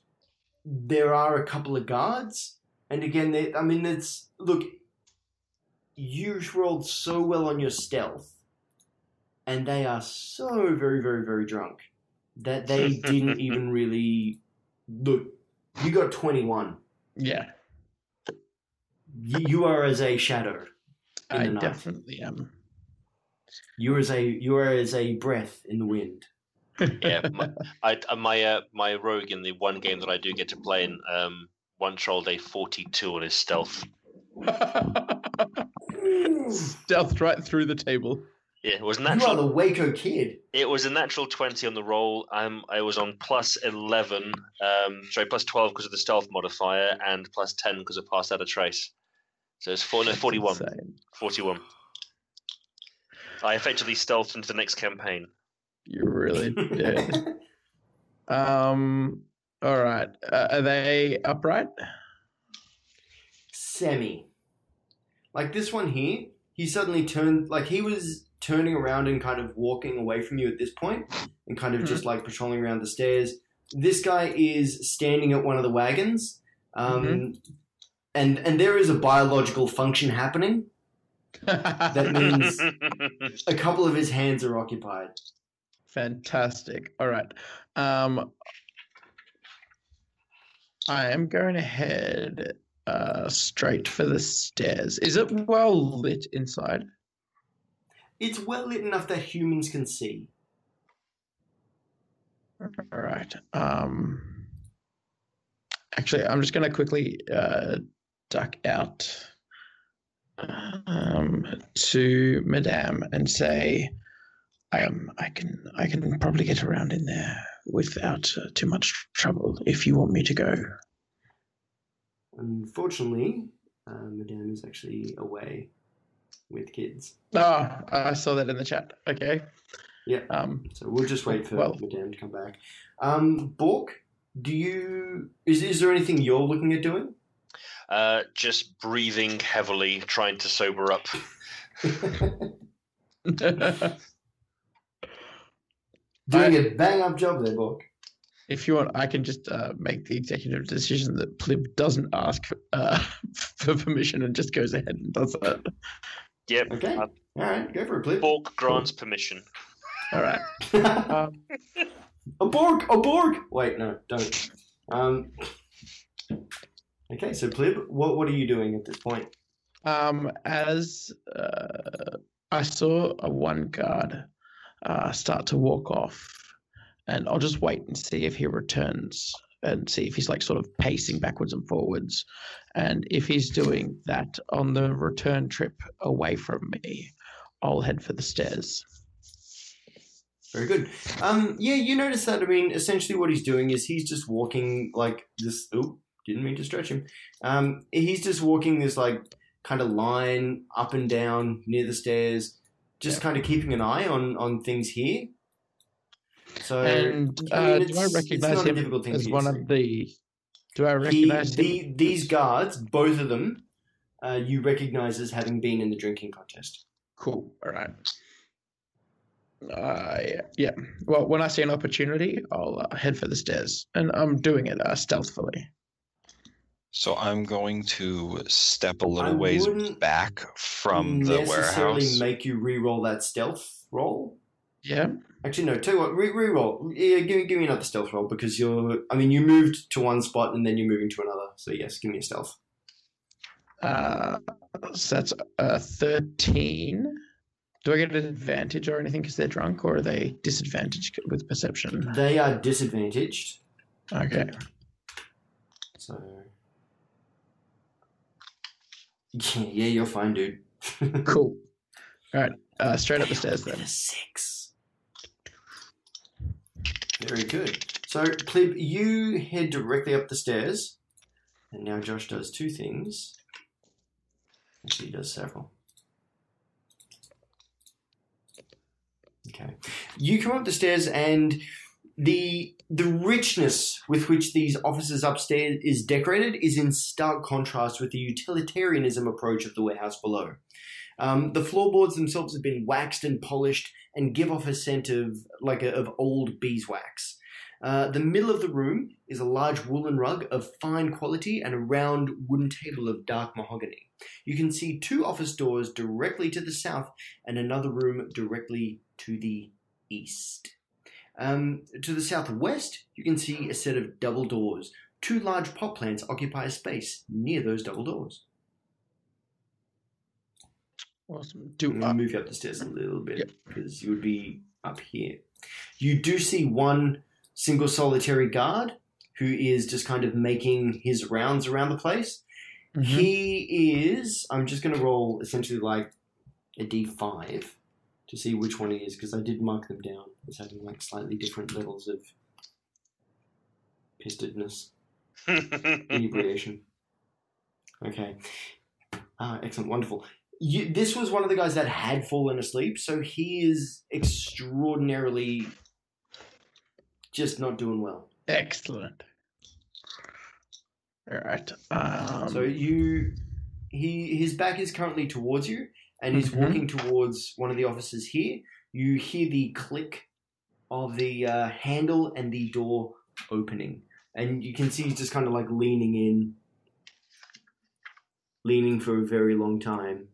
[SPEAKER 1] there are a couple of guards, and again, they, I mean, it's look. You rolled so well on your stealth, and they are so very, very, very drunk that they didn't even really look. You got twenty-one.
[SPEAKER 4] yeah.
[SPEAKER 1] You, you are as a shadow. In
[SPEAKER 4] I
[SPEAKER 1] the night.
[SPEAKER 4] definitely am.
[SPEAKER 1] You are as a you are as a breath in the wind.
[SPEAKER 2] yeah, my, I, uh, my uh, my rogue in the one game that I do get to play in um, once rolled a forty-two on his stealth.
[SPEAKER 4] stealth right through the table.
[SPEAKER 2] Yeah, it was
[SPEAKER 1] You are
[SPEAKER 2] natural.
[SPEAKER 1] the Waco kid.
[SPEAKER 2] It was a natural twenty on the roll. Um, I was on plus eleven, um, sorry, plus twelve because of the stealth modifier, and plus ten because I passed out a trace. So it's four, no, 41. 41. I effectively stealthed into the next campaign.
[SPEAKER 4] You really did. um. All right. Uh, are they upright?
[SPEAKER 1] Semi. Like this one here, he suddenly turned like he was turning around and kind of walking away from you at this point and kind of just like patrolling around the stairs. This guy is standing at one of the wagons. Um and and there is a biological function happening. That means a couple of his hands are occupied.
[SPEAKER 4] Fantastic. All right. Um, I am going ahead uh, straight for the stairs. Is it well lit inside?
[SPEAKER 1] It's well lit enough that humans can see.
[SPEAKER 4] All right. Um, actually, I'm just going to quickly uh, duck out um, to Madame and say, um, I can I can probably get around in there without uh, too much trouble if you want me to go.
[SPEAKER 1] Unfortunately, uh, Madame is actually away with kids.
[SPEAKER 4] Oh, I saw that in the chat. Okay.
[SPEAKER 1] Yeah.
[SPEAKER 4] Um,
[SPEAKER 1] So we'll just wait for
[SPEAKER 4] Well-
[SPEAKER 1] Madame to come back. Um, Bork, do you is is there anything you're looking at doing?
[SPEAKER 2] Uh, just breathing heavily, trying to sober up.
[SPEAKER 1] Doing a bang up job there, Bork.
[SPEAKER 4] if you want, I can just uh, make the executive decision that Plib doesn't ask uh, for permission and just goes ahead and does that.
[SPEAKER 2] Yep.
[SPEAKER 1] Okay.
[SPEAKER 2] Uh,
[SPEAKER 1] All right, go for it, Plib.
[SPEAKER 2] Bork grants permission.
[SPEAKER 4] All right.
[SPEAKER 1] a
[SPEAKER 4] Um,
[SPEAKER 1] Borg! A Borg! Wait, no, don't. Um. Okay, so Plib, what what are you doing at this point?
[SPEAKER 4] um, as uh, I saw a one guard uh, start to walk off, and I'll just wait and see if he returns and see if he's like sort of pacing backwards and forwards. And if he's doing that on the return trip away from me, I'll head for the stairs.
[SPEAKER 1] Very good. Um, yeah, you notice that. I mean, essentially, what he's doing is he's just walking like this. Oh, didn't mean to stretch him. Um, he's just walking this like kind of line up and down near the stairs, just
[SPEAKER 4] Yeah.
[SPEAKER 1] kind of keeping an eye on on things here. So
[SPEAKER 4] And
[SPEAKER 1] I
[SPEAKER 4] uh,
[SPEAKER 1] mean,
[SPEAKER 4] do I recognize him as one of the? Do I recognize him?
[SPEAKER 1] the, these guards, both of them, uh, you recognize as having been in the drinking contest.
[SPEAKER 4] Cool. All right. Uh, yeah, yeah. Well, when I see an opportunity, I'll uh, head for the stairs, and I'm doing it uh, stealthily.
[SPEAKER 3] So I'm going to step a little
[SPEAKER 1] I
[SPEAKER 3] ways back from the
[SPEAKER 1] necessarily
[SPEAKER 3] warehouse.
[SPEAKER 1] make you re-roll that stealth roll.
[SPEAKER 4] Yeah.
[SPEAKER 1] Actually, no. Tell you what, re- re-roll. Yeah, give me give me another stealth roll because you're. I mean, you moved to one spot and then you're moving to another. So yes, give me a stealth.
[SPEAKER 4] Uh, so that's uh, thirteen. Do I get an advantage or anything because they're drunk, or are they disadvantaged with perception?
[SPEAKER 1] They are disadvantaged.
[SPEAKER 4] Okay.
[SPEAKER 1] So. Yeah, yeah, you're fine, dude.
[SPEAKER 4] Cool. All right. Uh, straight up the stairs then.
[SPEAKER 1] A six. Very good. So, Plib, you head directly up the stairs, and now Josh does two things. Actually, he does several. Okay. You come up the stairs, and the the richness with which these offices upstairs is decorated is in stark contrast with the utilitarianism approach of the warehouse below. Um, the floorboards themselves have been waxed and polished and give off a scent of like a, of old beeswax. Uh, the middle of the room is a large woolen rug of fine quality and a round wooden table of dark mahogany. You can see two office doors directly to the south and another room directly to the east. Um, to the southwest, you can see a set of double doors. Two large pot plants occupy a space near those double doors.
[SPEAKER 4] Awesome.
[SPEAKER 1] I'm going to move you up the stairs a little bit
[SPEAKER 4] Yep.
[SPEAKER 1] because you would be up here. You do see one single solitary guard who is just kind of making his rounds around the place.
[SPEAKER 4] mhm.
[SPEAKER 1] He is. I'm just going to roll essentially like a d5 to see which one he is because I did mark them down as having like slightly different levels of pistedness, inebriation. Okay. Ah, excellent, wonderful. You, this was one of the guys that had fallen asleep, so he is extraordinarily just not doing well.
[SPEAKER 4] Excellent. All right. Um,
[SPEAKER 1] So you, he, his back is currently towards you, and he's
[SPEAKER 4] Mhm.
[SPEAKER 1] walking towards one of the offices here. You hear the click of the uh, handle and the door opening, and you can see he's just kind of like leaning in, leaning for a very long time,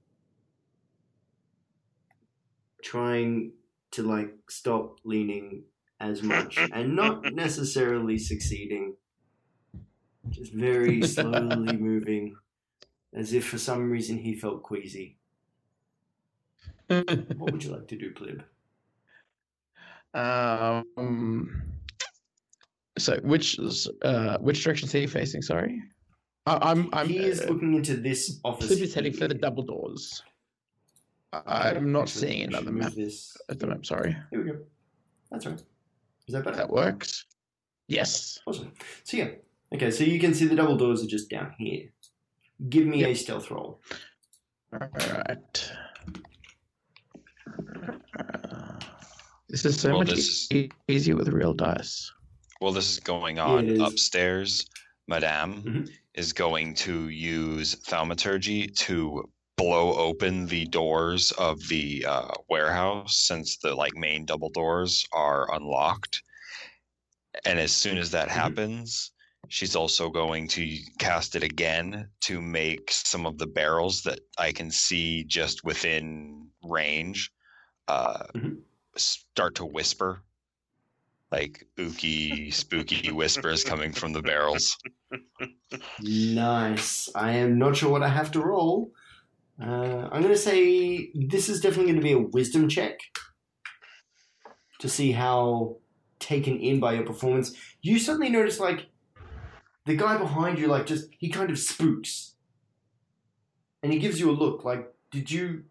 [SPEAKER 1] trying to like stop leaning as much, and not necessarily succeeding. Just very slowly moving, as if for some reason he felt queasy. What would you like to do, Plib?
[SPEAKER 4] um. So which uh which direction is he facing? Sorry. I, I'm I'm.
[SPEAKER 1] he is
[SPEAKER 4] uh,
[SPEAKER 1] looking into this office.
[SPEAKER 4] Cliff is heading for the double doors. I- I'm not
[SPEAKER 1] Actually,
[SPEAKER 4] seeing another map
[SPEAKER 1] This.
[SPEAKER 4] at the map. Sorry.
[SPEAKER 1] Here we go. That's right. Is that better?
[SPEAKER 4] That works. Yes.
[SPEAKER 1] Awesome. So yeah. Okay, so you can see the double doors are just down here. Give me a stealth roll.
[SPEAKER 4] All right. This is so
[SPEAKER 3] Well,
[SPEAKER 4] much
[SPEAKER 3] this
[SPEAKER 4] e- easier with real dice.
[SPEAKER 3] Well, this is going on
[SPEAKER 1] it is.
[SPEAKER 3] upstairs, Madame.
[SPEAKER 1] Mhm.
[SPEAKER 3] is going to use thaumaturgy to blow open the doors of the uh, warehouse since the like main double doors are unlocked. And as soon as that
[SPEAKER 1] Mhm.
[SPEAKER 3] happens, she's also going to cast it again to make some of the barrels that I can see just within range uh,
[SPEAKER 1] Mhm.
[SPEAKER 3] Start to whisper. Like ooky, spooky whispers coming from the barrels.
[SPEAKER 1] Nice. I am not sure what I have to roll. Uh, I'm going to say this is definitely going to be a wisdom check to see how taken in by your performance. You suddenly notice, like, the guy behind you, like, just, he kind of spooks. And he gives you a look, like, did you,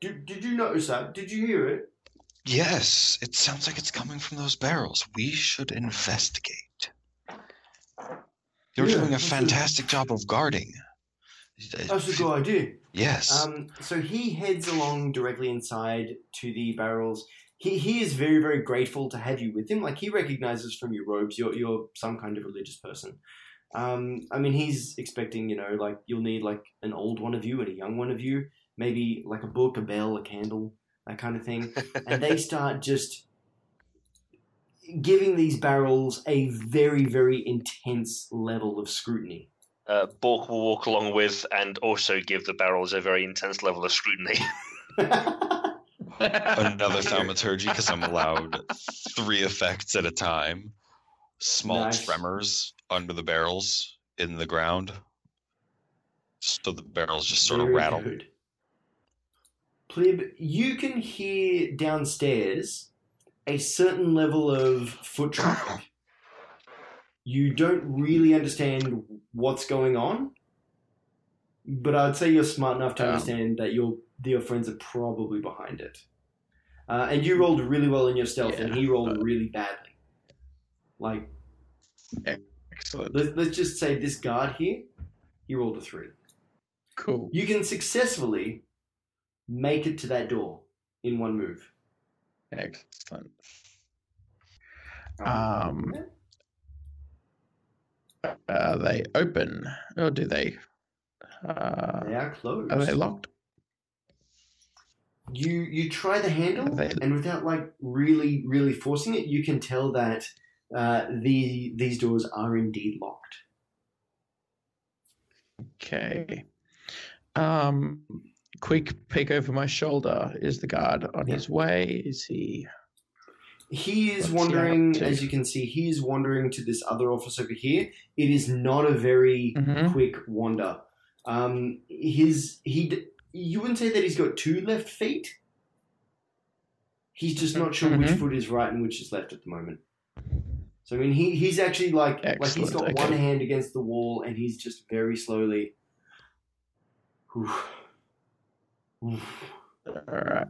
[SPEAKER 1] did, did you notice that? Did you hear it?
[SPEAKER 3] Yes, it sounds like it's coming from those barrels. We should investigate. You're
[SPEAKER 1] Yeah,
[SPEAKER 3] doing a fantastic job of guarding.
[SPEAKER 1] That's a good idea.
[SPEAKER 3] Yes.
[SPEAKER 1] Um, so he heads along directly inside to the barrels. He, he is very, very grateful to have you with him. Like, he recognizes from your robes you're, you're some kind of religious person. Um, I mean, he's expecting, you know, like, you'll need, like, an old one of you and a young one of you. Maybe, like, a book, a bell, a candle, that kind of thing. and they start just giving these barrels a very, very intense level of scrutiny.
[SPEAKER 6] Uh, Bork will walk along with and also give the barrels a very intense level of scrutiny.
[SPEAKER 3] Another thaumaturgy because I'm allowed three effects at a time. Small
[SPEAKER 1] Nice.
[SPEAKER 3] tremors under the barrels in the ground. So the barrels just sort of
[SPEAKER 1] Very
[SPEAKER 3] rattle.
[SPEAKER 1] good. Plib, you can hear downstairs a certain level of foot traffic. You don't really understand what's going on, but I'd say you're smart enough to
[SPEAKER 4] Um.
[SPEAKER 1] understand that your your friends are probably behind it. Uh, and you rolled really well in your stealth, and he rolled
[SPEAKER 4] but-
[SPEAKER 1] really badly. Like,
[SPEAKER 4] Excellent.
[SPEAKER 1] let's, let's just say this guard here, he rolled a three.
[SPEAKER 4] Cool.
[SPEAKER 1] You can successfully make it to that door in one move.
[SPEAKER 4] Excellent. Um, are they open or do they? Uh,
[SPEAKER 1] they are closed.
[SPEAKER 4] are they locked?
[SPEAKER 1] You you try the handle,
[SPEAKER 4] they-
[SPEAKER 1] and without like really really forcing it, you can tell that uh, the these doors are indeed locked.
[SPEAKER 4] Okay. Um, quick peek over my shoulder. Is the guard on his way? Is he?
[SPEAKER 1] He is
[SPEAKER 4] What's he
[SPEAKER 1] wandering, as you can see, he is wandering to this other office over here. It is not a very
[SPEAKER 4] Mhm.
[SPEAKER 1] quick wander. Um, his he, you wouldn't say that he's got two left feet. He's just not sure which
[SPEAKER 4] Mhm.
[SPEAKER 1] foot is right and which is left at the moment. So I mean, he he's actually like like he's
[SPEAKER 4] Excellent,
[SPEAKER 1] got
[SPEAKER 4] okay.
[SPEAKER 1] one hand against the wall and he's just very slowly. Oof. Oof.
[SPEAKER 4] All right.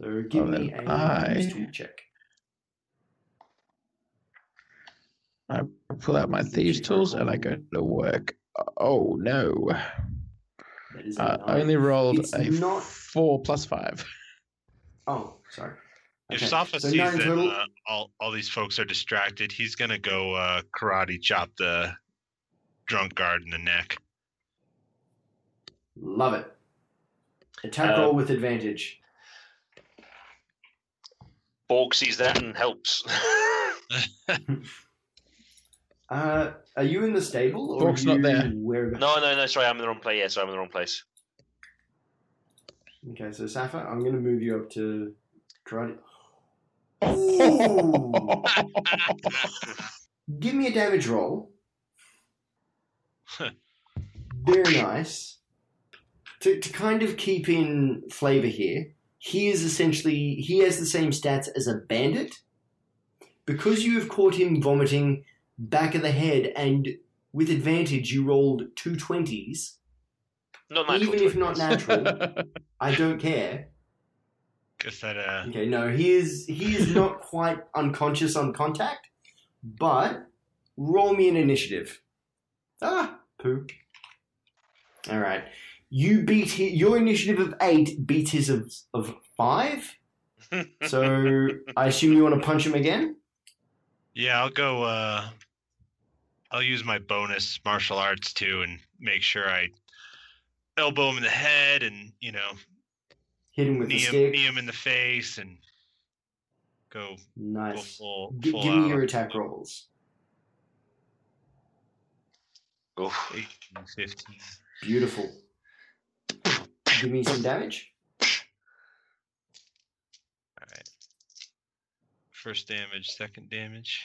[SPEAKER 1] So give
[SPEAKER 4] Well,
[SPEAKER 1] me
[SPEAKER 4] then
[SPEAKER 1] a
[SPEAKER 4] I-
[SPEAKER 1] use check.
[SPEAKER 4] I pull out my thieves' tools and I go to work. Oh no!
[SPEAKER 1] That is
[SPEAKER 4] Uh, I only rolled
[SPEAKER 1] It's
[SPEAKER 4] a
[SPEAKER 1] not-
[SPEAKER 4] four plus five.
[SPEAKER 1] Oh, sorry.
[SPEAKER 5] If
[SPEAKER 1] Okay,
[SPEAKER 5] Safa
[SPEAKER 1] so
[SPEAKER 5] sees that
[SPEAKER 1] total.
[SPEAKER 5] uh, all all these folks are distracted, he's gonna go uh, karate chop the drunk guard in the neck.
[SPEAKER 1] Love it. Attack
[SPEAKER 6] Uh,
[SPEAKER 1] roll with advantage.
[SPEAKER 6] Bork sees that and helps.
[SPEAKER 1] Uh, are you in the stable or
[SPEAKER 4] Bork's
[SPEAKER 1] are you
[SPEAKER 4] not there.
[SPEAKER 1] Where...
[SPEAKER 6] no, no, no. Sorry, I'm in the wrong place. Yeah, sorry, I'm in the wrong place.
[SPEAKER 1] Okay, so Safa, I'm going to move you up to karate. Give me a damage roll. Very nice. To, to kind of keep in flavor here, he is essentially he has the same stats as a bandit. Because you have caught him vomiting back of the head and with advantage you rolled two twenties,
[SPEAKER 6] Not natural.
[SPEAKER 1] even if not natural, I don't care.
[SPEAKER 5] Guess that uh,
[SPEAKER 1] Okay, no, he is he is not quite unconscious on contact, but roll me an initiative. Ah, poo. All right, you beat hi your initiative of eight beat his of, of five. So I assume you want to punch him again.
[SPEAKER 5] yeah, I'll go. Uh, I'll use my bonus martial arts too, and make sure I elbow him in the head, and you know,
[SPEAKER 1] Hit him with the
[SPEAKER 5] knee him,
[SPEAKER 1] stick.
[SPEAKER 5] knee him in the face, and go go
[SPEAKER 1] Nice.
[SPEAKER 5] full,
[SPEAKER 1] G-
[SPEAKER 5] full
[SPEAKER 1] give me your attack rolls.
[SPEAKER 6] Oof.
[SPEAKER 5] 18, 15.
[SPEAKER 1] Beautiful. Give me some damage.
[SPEAKER 5] All right. First damage, second damage.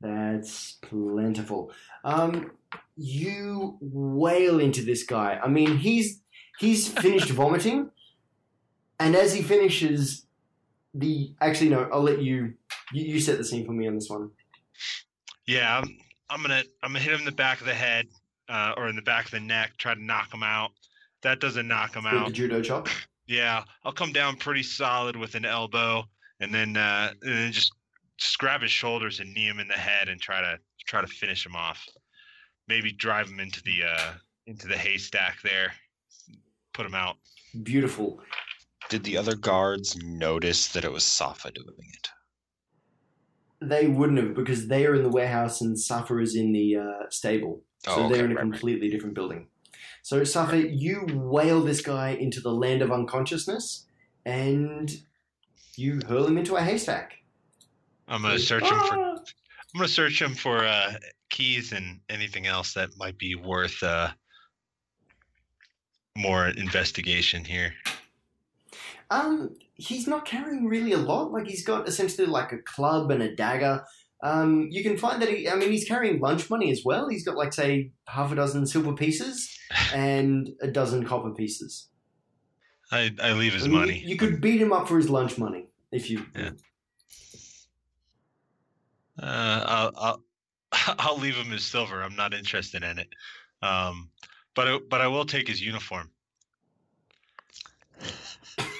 [SPEAKER 1] That's plentiful. Um, you wail into this guy. I mean, he's he's finished vomiting, and as he finishes, the actually no, I'll let you you, you set the scene for me on this one.
[SPEAKER 5] Yeah, I'm, I'm gonna I'm gonna hit him in the back of the head, uh, or in the back of the neck. Try to knock him out. That doesn't knock him out.
[SPEAKER 1] judo chop.
[SPEAKER 5] Yeah, I'll come down pretty solid with an elbow, and then uh, and then just just grab his shoulders and knee him in the head and try to try to finish him off. Maybe drive him into the uh, into the haystack there. Put him out.
[SPEAKER 1] Beautiful.
[SPEAKER 3] Did the other guards notice that it was Safa doing it?
[SPEAKER 1] They wouldn't have because they are in the warehouse and Safa is in the uh, stable. So
[SPEAKER 3] Oh, okay,
[SPEAKER 1] they're in a
[SPEAKER 3] right, right.
[SPEAKER 1] completely different building. So Safa, you wail this guy into the land of unconsciousness, and you hurl him into a haystack.
[SPEAKER 5] I'm gonna search him for
[SPEAKER 1] Ah!
[SPEAKER 5] I'm gonna search him for uh, keys and anything else that might be worth uh, more investigation here.
[SPEAKER 1] Um, he's not carrying really a lot. Like he's got essentially like a club and a dagger. Um, you can find that he. I mean, he's carrying lunch money as well. He's got like say half a dozen silver pieces and a dozen copper pieces.
[SPEAKER 5] I, I leave his
[SPEAKER 1] I mean, you-
[SPEAKER 5] money.
[SPEAKER 1] You, could beat him up for his lunch money if you.
[SPEAKER 5] Yeah. Uh, I'll, I'll I'll leave him his silver. I'm not interested in it. Um, but I, but I will take his uniform.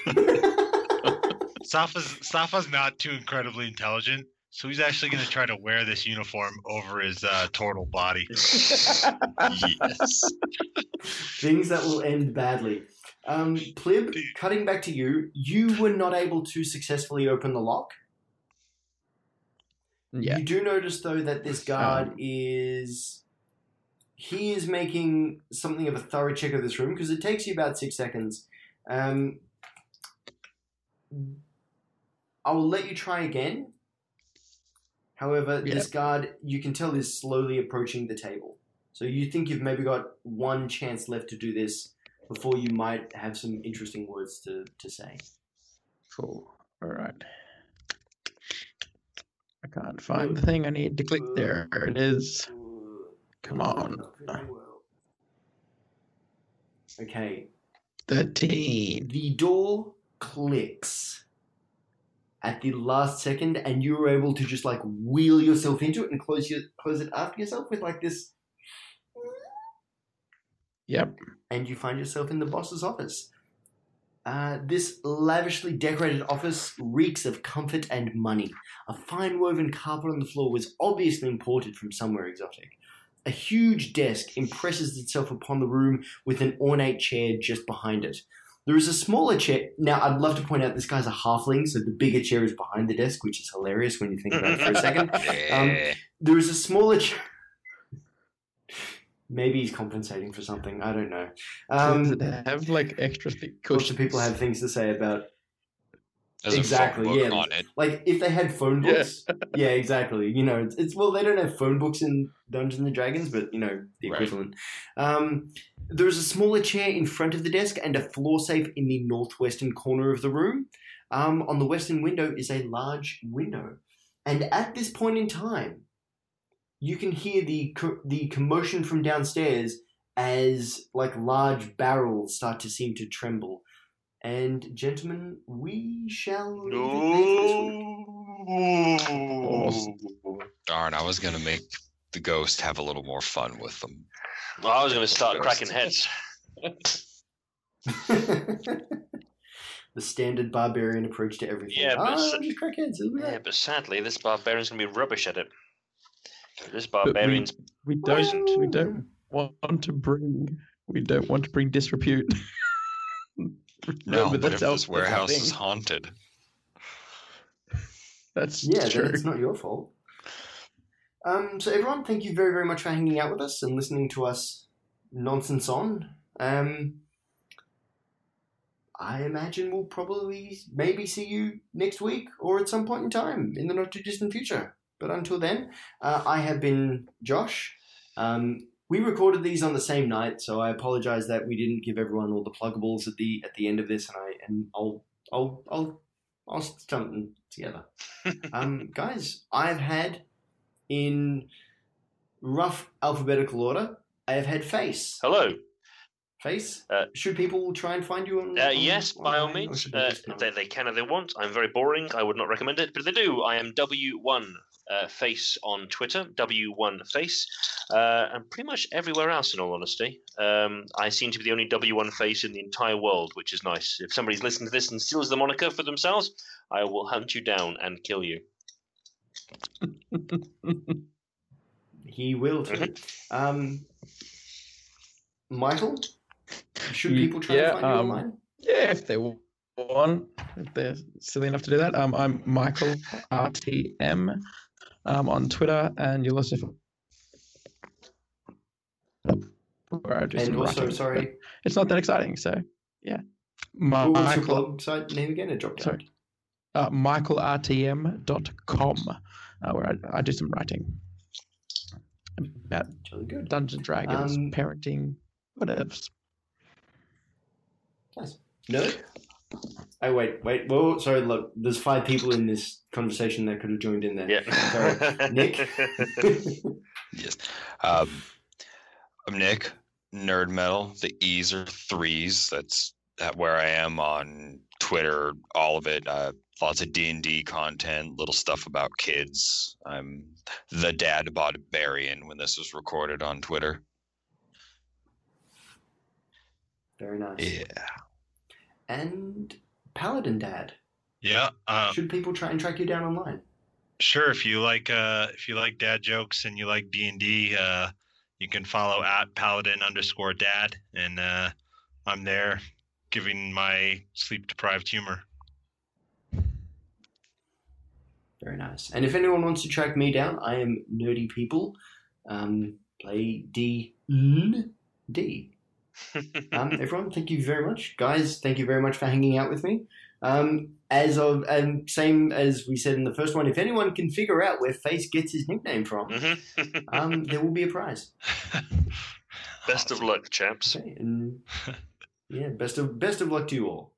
[SPEAKER 5] Safa's Safa's not too incredibly intelligent, so he's actually going to try to wear this uniform over his uh, total body.
[SPEAKER 3] yes.
[SPEAKER 1] Things that will end badly. Um, Plib, cutting back to you, you were not able to successfully open the lock.
[SPEAKER 4] Yeah.
[SPEAKER 1] You do notice though that this guard is he is making something of a thorough check of this room because it takes you about six seconds. Um, I will let you try again. However,
[SPEAKER 4] Yeah.
[SPEAKER 1] this guard you can tell is slowly approaching the table. So you think you've maybe got one chance left to do this before you might have some interesting words to, to say.
[SPEAKER 4] Cool. All right. I can't find the thing I need to click there. It is. Come on.
[SPEAKER 1] Okay,
[SPEAKER 4] 13.
[SPEAKER 1] the door clicks at the last second, and you were able to just like wheel yourself into it and close your close it after yourself with like this,
[SPEAKER 4] Yep.
[SPEAKER 1] and you find yourself in the boss's office. Uh, this lavishly decorated office reeks of comfort and money. A fine woven carpet on the floor was obviously imported from somewhere exotic. A huge desk impresses itself upon the room with an ornate chair just behind it. There is a smaller chair. Now, I'd love to point out this guy's a halfling, so the bigger chair is behind the desk, which is hilarious when you think about it for a second.
[SPEAKER 3] Yeah.
[SPEAKER 1] There is a smaller chair. Maybe he's compensating for something. I don't know. Um,
[SPEAKER 4] have like extra thick
[SPEAKER 1] lots
[SPEAKER 4] cushions?
[SPEAKER 1] of people have things to say about
[SPEAKER 3] There's
[SPEAKER 1] exactly,
[SPEAKER 3] a
[SPEAKER 1] yeah.
[SPEAKER 3] on it.
[SPEAKER 1] like if they had phone books. Yeah, exactly. You know, it's, it's well, they don't have phone books in Dungeons and Dragons, but you know the
[SPEAKER 3] Right.
[SPEAKER 1] equivalent. Um, there is a smaller chair in front of the desk and a floor safe in the northwestern corner of the room. Um, on the western window is a large window, and at this point in time, you can hear the co- the commotion from downstairs as like large barrels start to seem to tremble. And gentlemen, we shall leave it there for this week.
[SPEAKER 6] No.
[SPEAKER 3] Darn, I was gonna make the ghost have a little more fun with them.
[SPEAKER 6] Well, I was going to start cracking heads.
[SPEAKER 1] the standard barbarian approach to everything.
[SPEAKER 6] Yeah, but
[SPEAKER 1] ah,
[SPEAKER 6] s-
[SPEAKER 1] just crack heads.
[SPEAKER 6] Yeah, but sadly, this barbarian's going to be rubbish at it. This
[SPEAKER 4] But we-
[SPEAKER 6] barbarian's
[SPEAKER 4] We don't. We don't want to bring. We don't want to bring disrepute.
[SPEAKER 3] No,
[SPEAKER 4] Remember,
[SPEAKER 3] but if
[SPEAKER 4] our-
[SPEAKER 3] this warehouse is haunted,
[SPEAKER 4] That's
[SPEAKER 1] Yeah,
[SPEAKER 4] true.
[SPEAKER 1] then it's not your fault. Um, so everyone, thank you very, very much for hanging out with us and listening to us nonsense on. Um, I imagine we'll probably maybe see you next week or at some point in time in the not too distant future. But until then, uh, I have been Josh. Um, we recorded these on the same night, so I apologize that we didn't give everyone all the pluggables at the at the end of this, and I and I'll I'll I'll I'll stump them together. um, guys, I've had in rough alphabetical order. I have had face.
[SPEAKER 2] Hello.
[SPEAKER 1] Face.
[SPEAKER 2] Uh,
[SPEAKER 1] Should people try and find you on?
[SPEAKER 2] Uh,
[SPEAKER 1] on-
[SPEAKER 2] yes, by all means.
[SPEAKER 1] they
[SPEAKER 2] Uh, they, they can if they want. I'm very boring. I would not recommend it, but if they do, I am W1 uh, Face on Twitter, W1 Face, uh, and pretty much everywhere else, in all honesty. Um, I seem to be the only W1 Face in the entire world, which is nice. If somebody's listening to this and steals the moniker for themselves, I will hunt you down and kill you.
[SPEAKER 1] He will too.
[SPEAKER 2] Mm-hmm.
[SPEAKER 1] Um, Michael, should people try
[SPEAKER 4] yeah,
[SPEAKER 1] and find you
[SPEAKER 4] um,
[SPEAKER 1] online?
[SPEAKER 4] Yeah, if they want, if they're silly enough to do that. Um, I'm Michael RTM um, on Twitter, and you'll also where I do
[SPEAKER 1] And also,
[SPEAKER 4] writing,
[SPEAKER 1] sorry,
[SPEAKER 4] It's not that exciting, so yeah.
[SPEAKER 1] what was your
[SPEAKER 4] Michael,
[SPEAKER 1] blog site name again? It dropped out.
[SPEAKER 4] sorry, uh, michaelrtm.com, uh, where I, I do some writing about
[SPEAKER 1] Really good.
[SPEAKER 4] Dungeons Dragons,
[SPEAKER 1] Um,
[SPEAKER 4] parenting, whatever.
[SPEAKER 1] Nice. No. Oh wait, wait. Well, sorry. Look, there's five people in this conversation that could have joined in there.
[SPEAKER 2] Yeah.
[SPEAKER 1] Sorry. Nick.
[SPEAKER 3] Yes. Um, I'm Nick, Nerd Metal. The E's are threes. That's where I am on Twitter. All of it. Uh, lots of D and D content. Little stuff about kids. I'm the dad barbarian when this was recorded on Twitter.
[SPEAKER 1] Very nice.
[SPEAKER 3] Yeah.
[SPEAKER 1] And Paladin Dad.
[SPEAKER 5] Yeah. Uh,
[SPEAKER 1] Should people try and track you down online?
[SPEAKER 5] sure. If you like, uh, if you like dad jokes and you like D and D, uh, you can follow at paladin underscore dad, and uh, I'm there giving my sleep deprived humor.
[SPEAKER 1] Very nice. And if anyone wants to track me down, I am Nerdy People. Um, play D N D. Um, everyone, thank you very much, guys. Thank you very much for hanging out with me. Um, as of and same as we said in the first one, if anyone can figure out where Face gets his nickname from,
[SPEAKER 2] Mhm.
[SPEAKER 1] um, there will be a prize.
[SPEAKER 2] Best of luck, chaps.
[SPEAKER 1] Okay, and yeah, best of best of luck to you all.